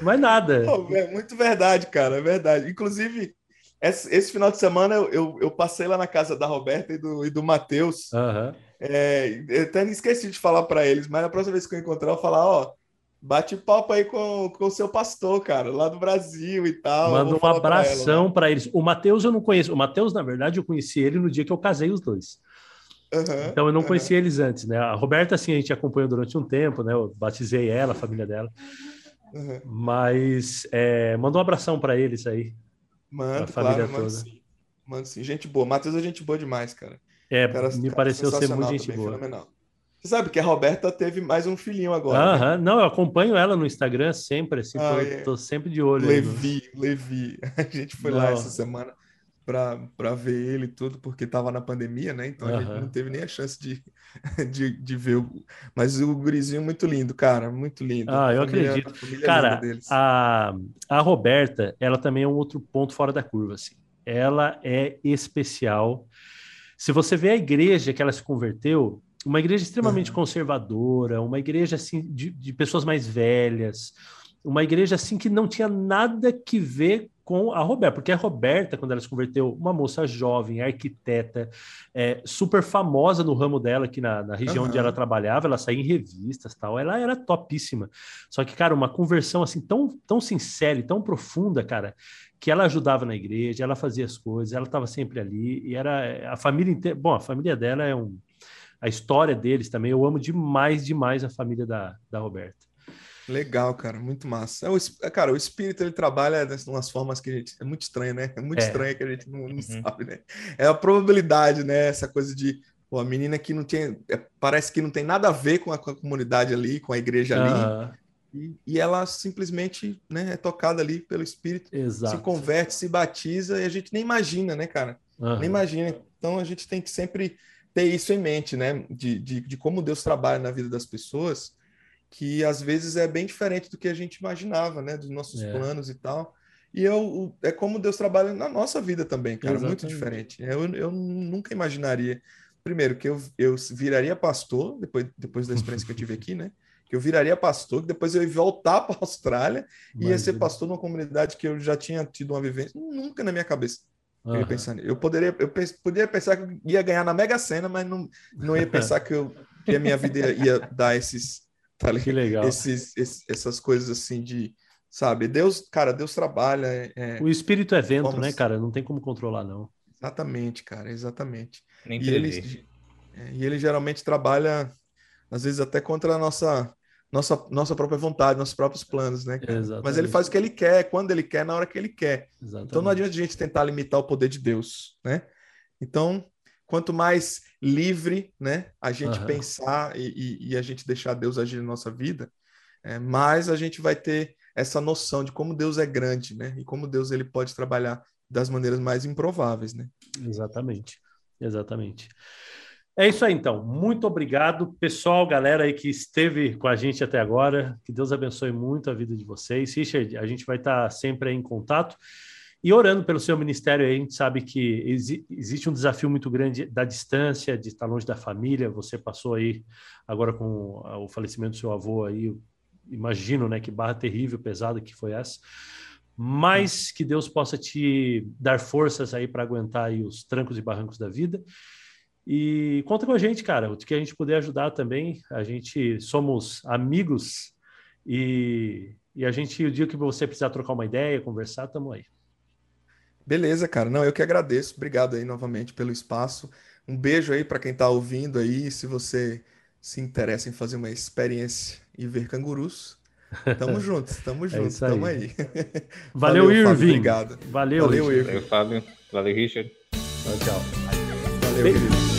Não é nada. é muito verdade, cara, é verdade. Inclusive, esse, esse final de semana eu, eu, eu, passei lá na casa da Roberta e do, e do Matheus. Uhum. É, eu até esqueci de falar para eles, mas na próxima vez que eu encontrar, eu vou falar, ó Bate papo aí com, o seu pastor, cara, lá do Brasil e tal. Manda um abração para eles. O Matheus eu não conheço. O Matheus, na verdade, eu conheci ele no dia que eu casei os dois. Uhum, então eu não uhum. conhecia eles antes, né? A Roberta, assim, a gente acompanhou durante um tempo, né? Eu batizei ela, a família dela. Uhum. Mas é, manda um abração para eles aí. Manda, família claro, toda. Sim. Manda sim. Gente boa. Matheus é gente boa demais, cara. É, cara, me cara, pareceu ser muito gente boa. Fenomenal. Você sabe que a Roberta teve mais um filhinho agora. Né? Aham, né? não, eu acompanho ela no Instagram sempre, assim, ah, tô, é. tô, sempre de olho. Levi, no... Levi. [laughs] A gente foi não. lá essa semana para ver ele tudo, porque tava na pandemia, né? Então a gente não teve nem a chance de, [laughs] de, de ver. O... Mas o gurizinho muito lindo, cara, muito lindo. Ah, eu família, acredito. Cara, a, a Roberta, ela também é um outro ponto fora da curva, assim. Ela é especial. Se você vê a igreja que ela se converteu, uma igreja extremamente uhum. conservadora, uma igreja assim de, de, pessoas mais velhas, uma igreja assim que não tinha nada que ver com a Roberta, porque a Roberta, quando ela se converteu, uma moça jovem, arquiteta, é, super famosa no ramo dela aqui na, na região uhum. onde ela trabalhava, ela saía em revistas tal, ela era topíssima. Só que, cara, uma conversão assim tão, tão sincera e tão profunda, cara, que ela ajudava na igreja, ela fazia as coisas, ela estava sempre ali, e era a família inteira. Bom, a família dela é um a história deles também. Eu amo demais, demais a família da, da Roberta. Legal, cara, muito massa. É o, é, cara, o espírito ele trabalha de umas formas que a gente. É muito estranho, né? É muito é. estranho que a gente não, não uhum. sabe, né? É a probabilidade, né? Essa coisa de. Pô, a menina que não tem. É, parece que não tem nada a ver com a, com a comunidade ali, com a igreja ali. E, e, ela simplesmente né, é tocada ali pelo espírito, Exato. se converte, se batiza e a gente nem imagina, né, cara? Uhum. Nem imagina. Então a gente tem que sempre ter isso em mente, né? De, de, de como Deus trabalha na vida das pessoas que às vezes é bem diferente do que a gente imaginava, né? Dos nossos é. planos e tal. E eu, é como Deus trabalha na nossa vida também, cara, Exatamente. muito diferente. Eu, eu nunca imaginaria, primeiro, que eu, eu viraria pastor, depois, depois da experiência que eu tive aqui, né? Que eu viraria pastor, que depois eu ia voltar [laughs] para a Austrália e ia ser pastor numa comunidade que eu já tinha tido uma vivência. Nunca na minha cabeça. Uhum. Eu ia pensar, eu poderia, eu poderia pensar que eu ia ganhar na Mega Sena, mas não, não ia pensar que, eu, que a minha vida ia, ia dar esses, Tá que legal. Esses, esses, essas coisas assim de, sabe? Deus, cara, Deus trabalha. É, o espírito é vento, né, cara? Não tem como controlar, não. Exatamente, cara, exatamente. Nem e ele, é, e ele geralmente trabalha, às vezes, até contra a nossa, nossa, nossa própria vontade, nossos próprios planos, né? Mas ele faz o que ele quer, quando ele quer, na hora que ele quer. Exatamente. Então não adianta a gente tentar limitar o poder de Deus, né? Então, quanto mais livre né, a gente uhum. pensar e, e, e, a gente deixar Deus agir na nossa vida, é, mais a gente vai ter essa noção de como Deus é grande, né? E como Deus ele pode trabalhar das maneiras mais improváveis, né? Exatamente, exatamente. É isso aí, então. Muito obrigado, pessoal, galera aí que esteve com a gente até agora. Que Deus abençoe muito a vida de vocês. Richard, a gente vai estar sempre em contato. E orando pelo seu ministério, a gente sabe que exi existe um desafio muito grande da distância, de estar longe da família. Você passou aí agora com o falecimento do seu avô aí, imagino, né, que barra terrível, pesada que foi essa. Mas que Deus possa te dar forças aí para aguentar aí os trancos e barrancos da vida. E conta com a gente, cara, o que a gente puder ajudar também. A gente somos amigos e, e a gente, o dia que você precisar trocar uma ideia, conversar, estamos aí. Beleza, cara. Não, eu que agradeço. Obrigado aí novamente pelo espaço. Um beijo aí para quem está ouvindo aí. Se você se interessa em fazer uma experiência e ver cangurus, tamo [laughs] junto, tamo é junto, é tamo aí. [laughs] Valeu, Valeu Irving. Fábio, obrigado. Valeu, Valeu, Irving. Valeu, Fábio. Valeu, Richard. Tchau, tchau. Valeu, Irving.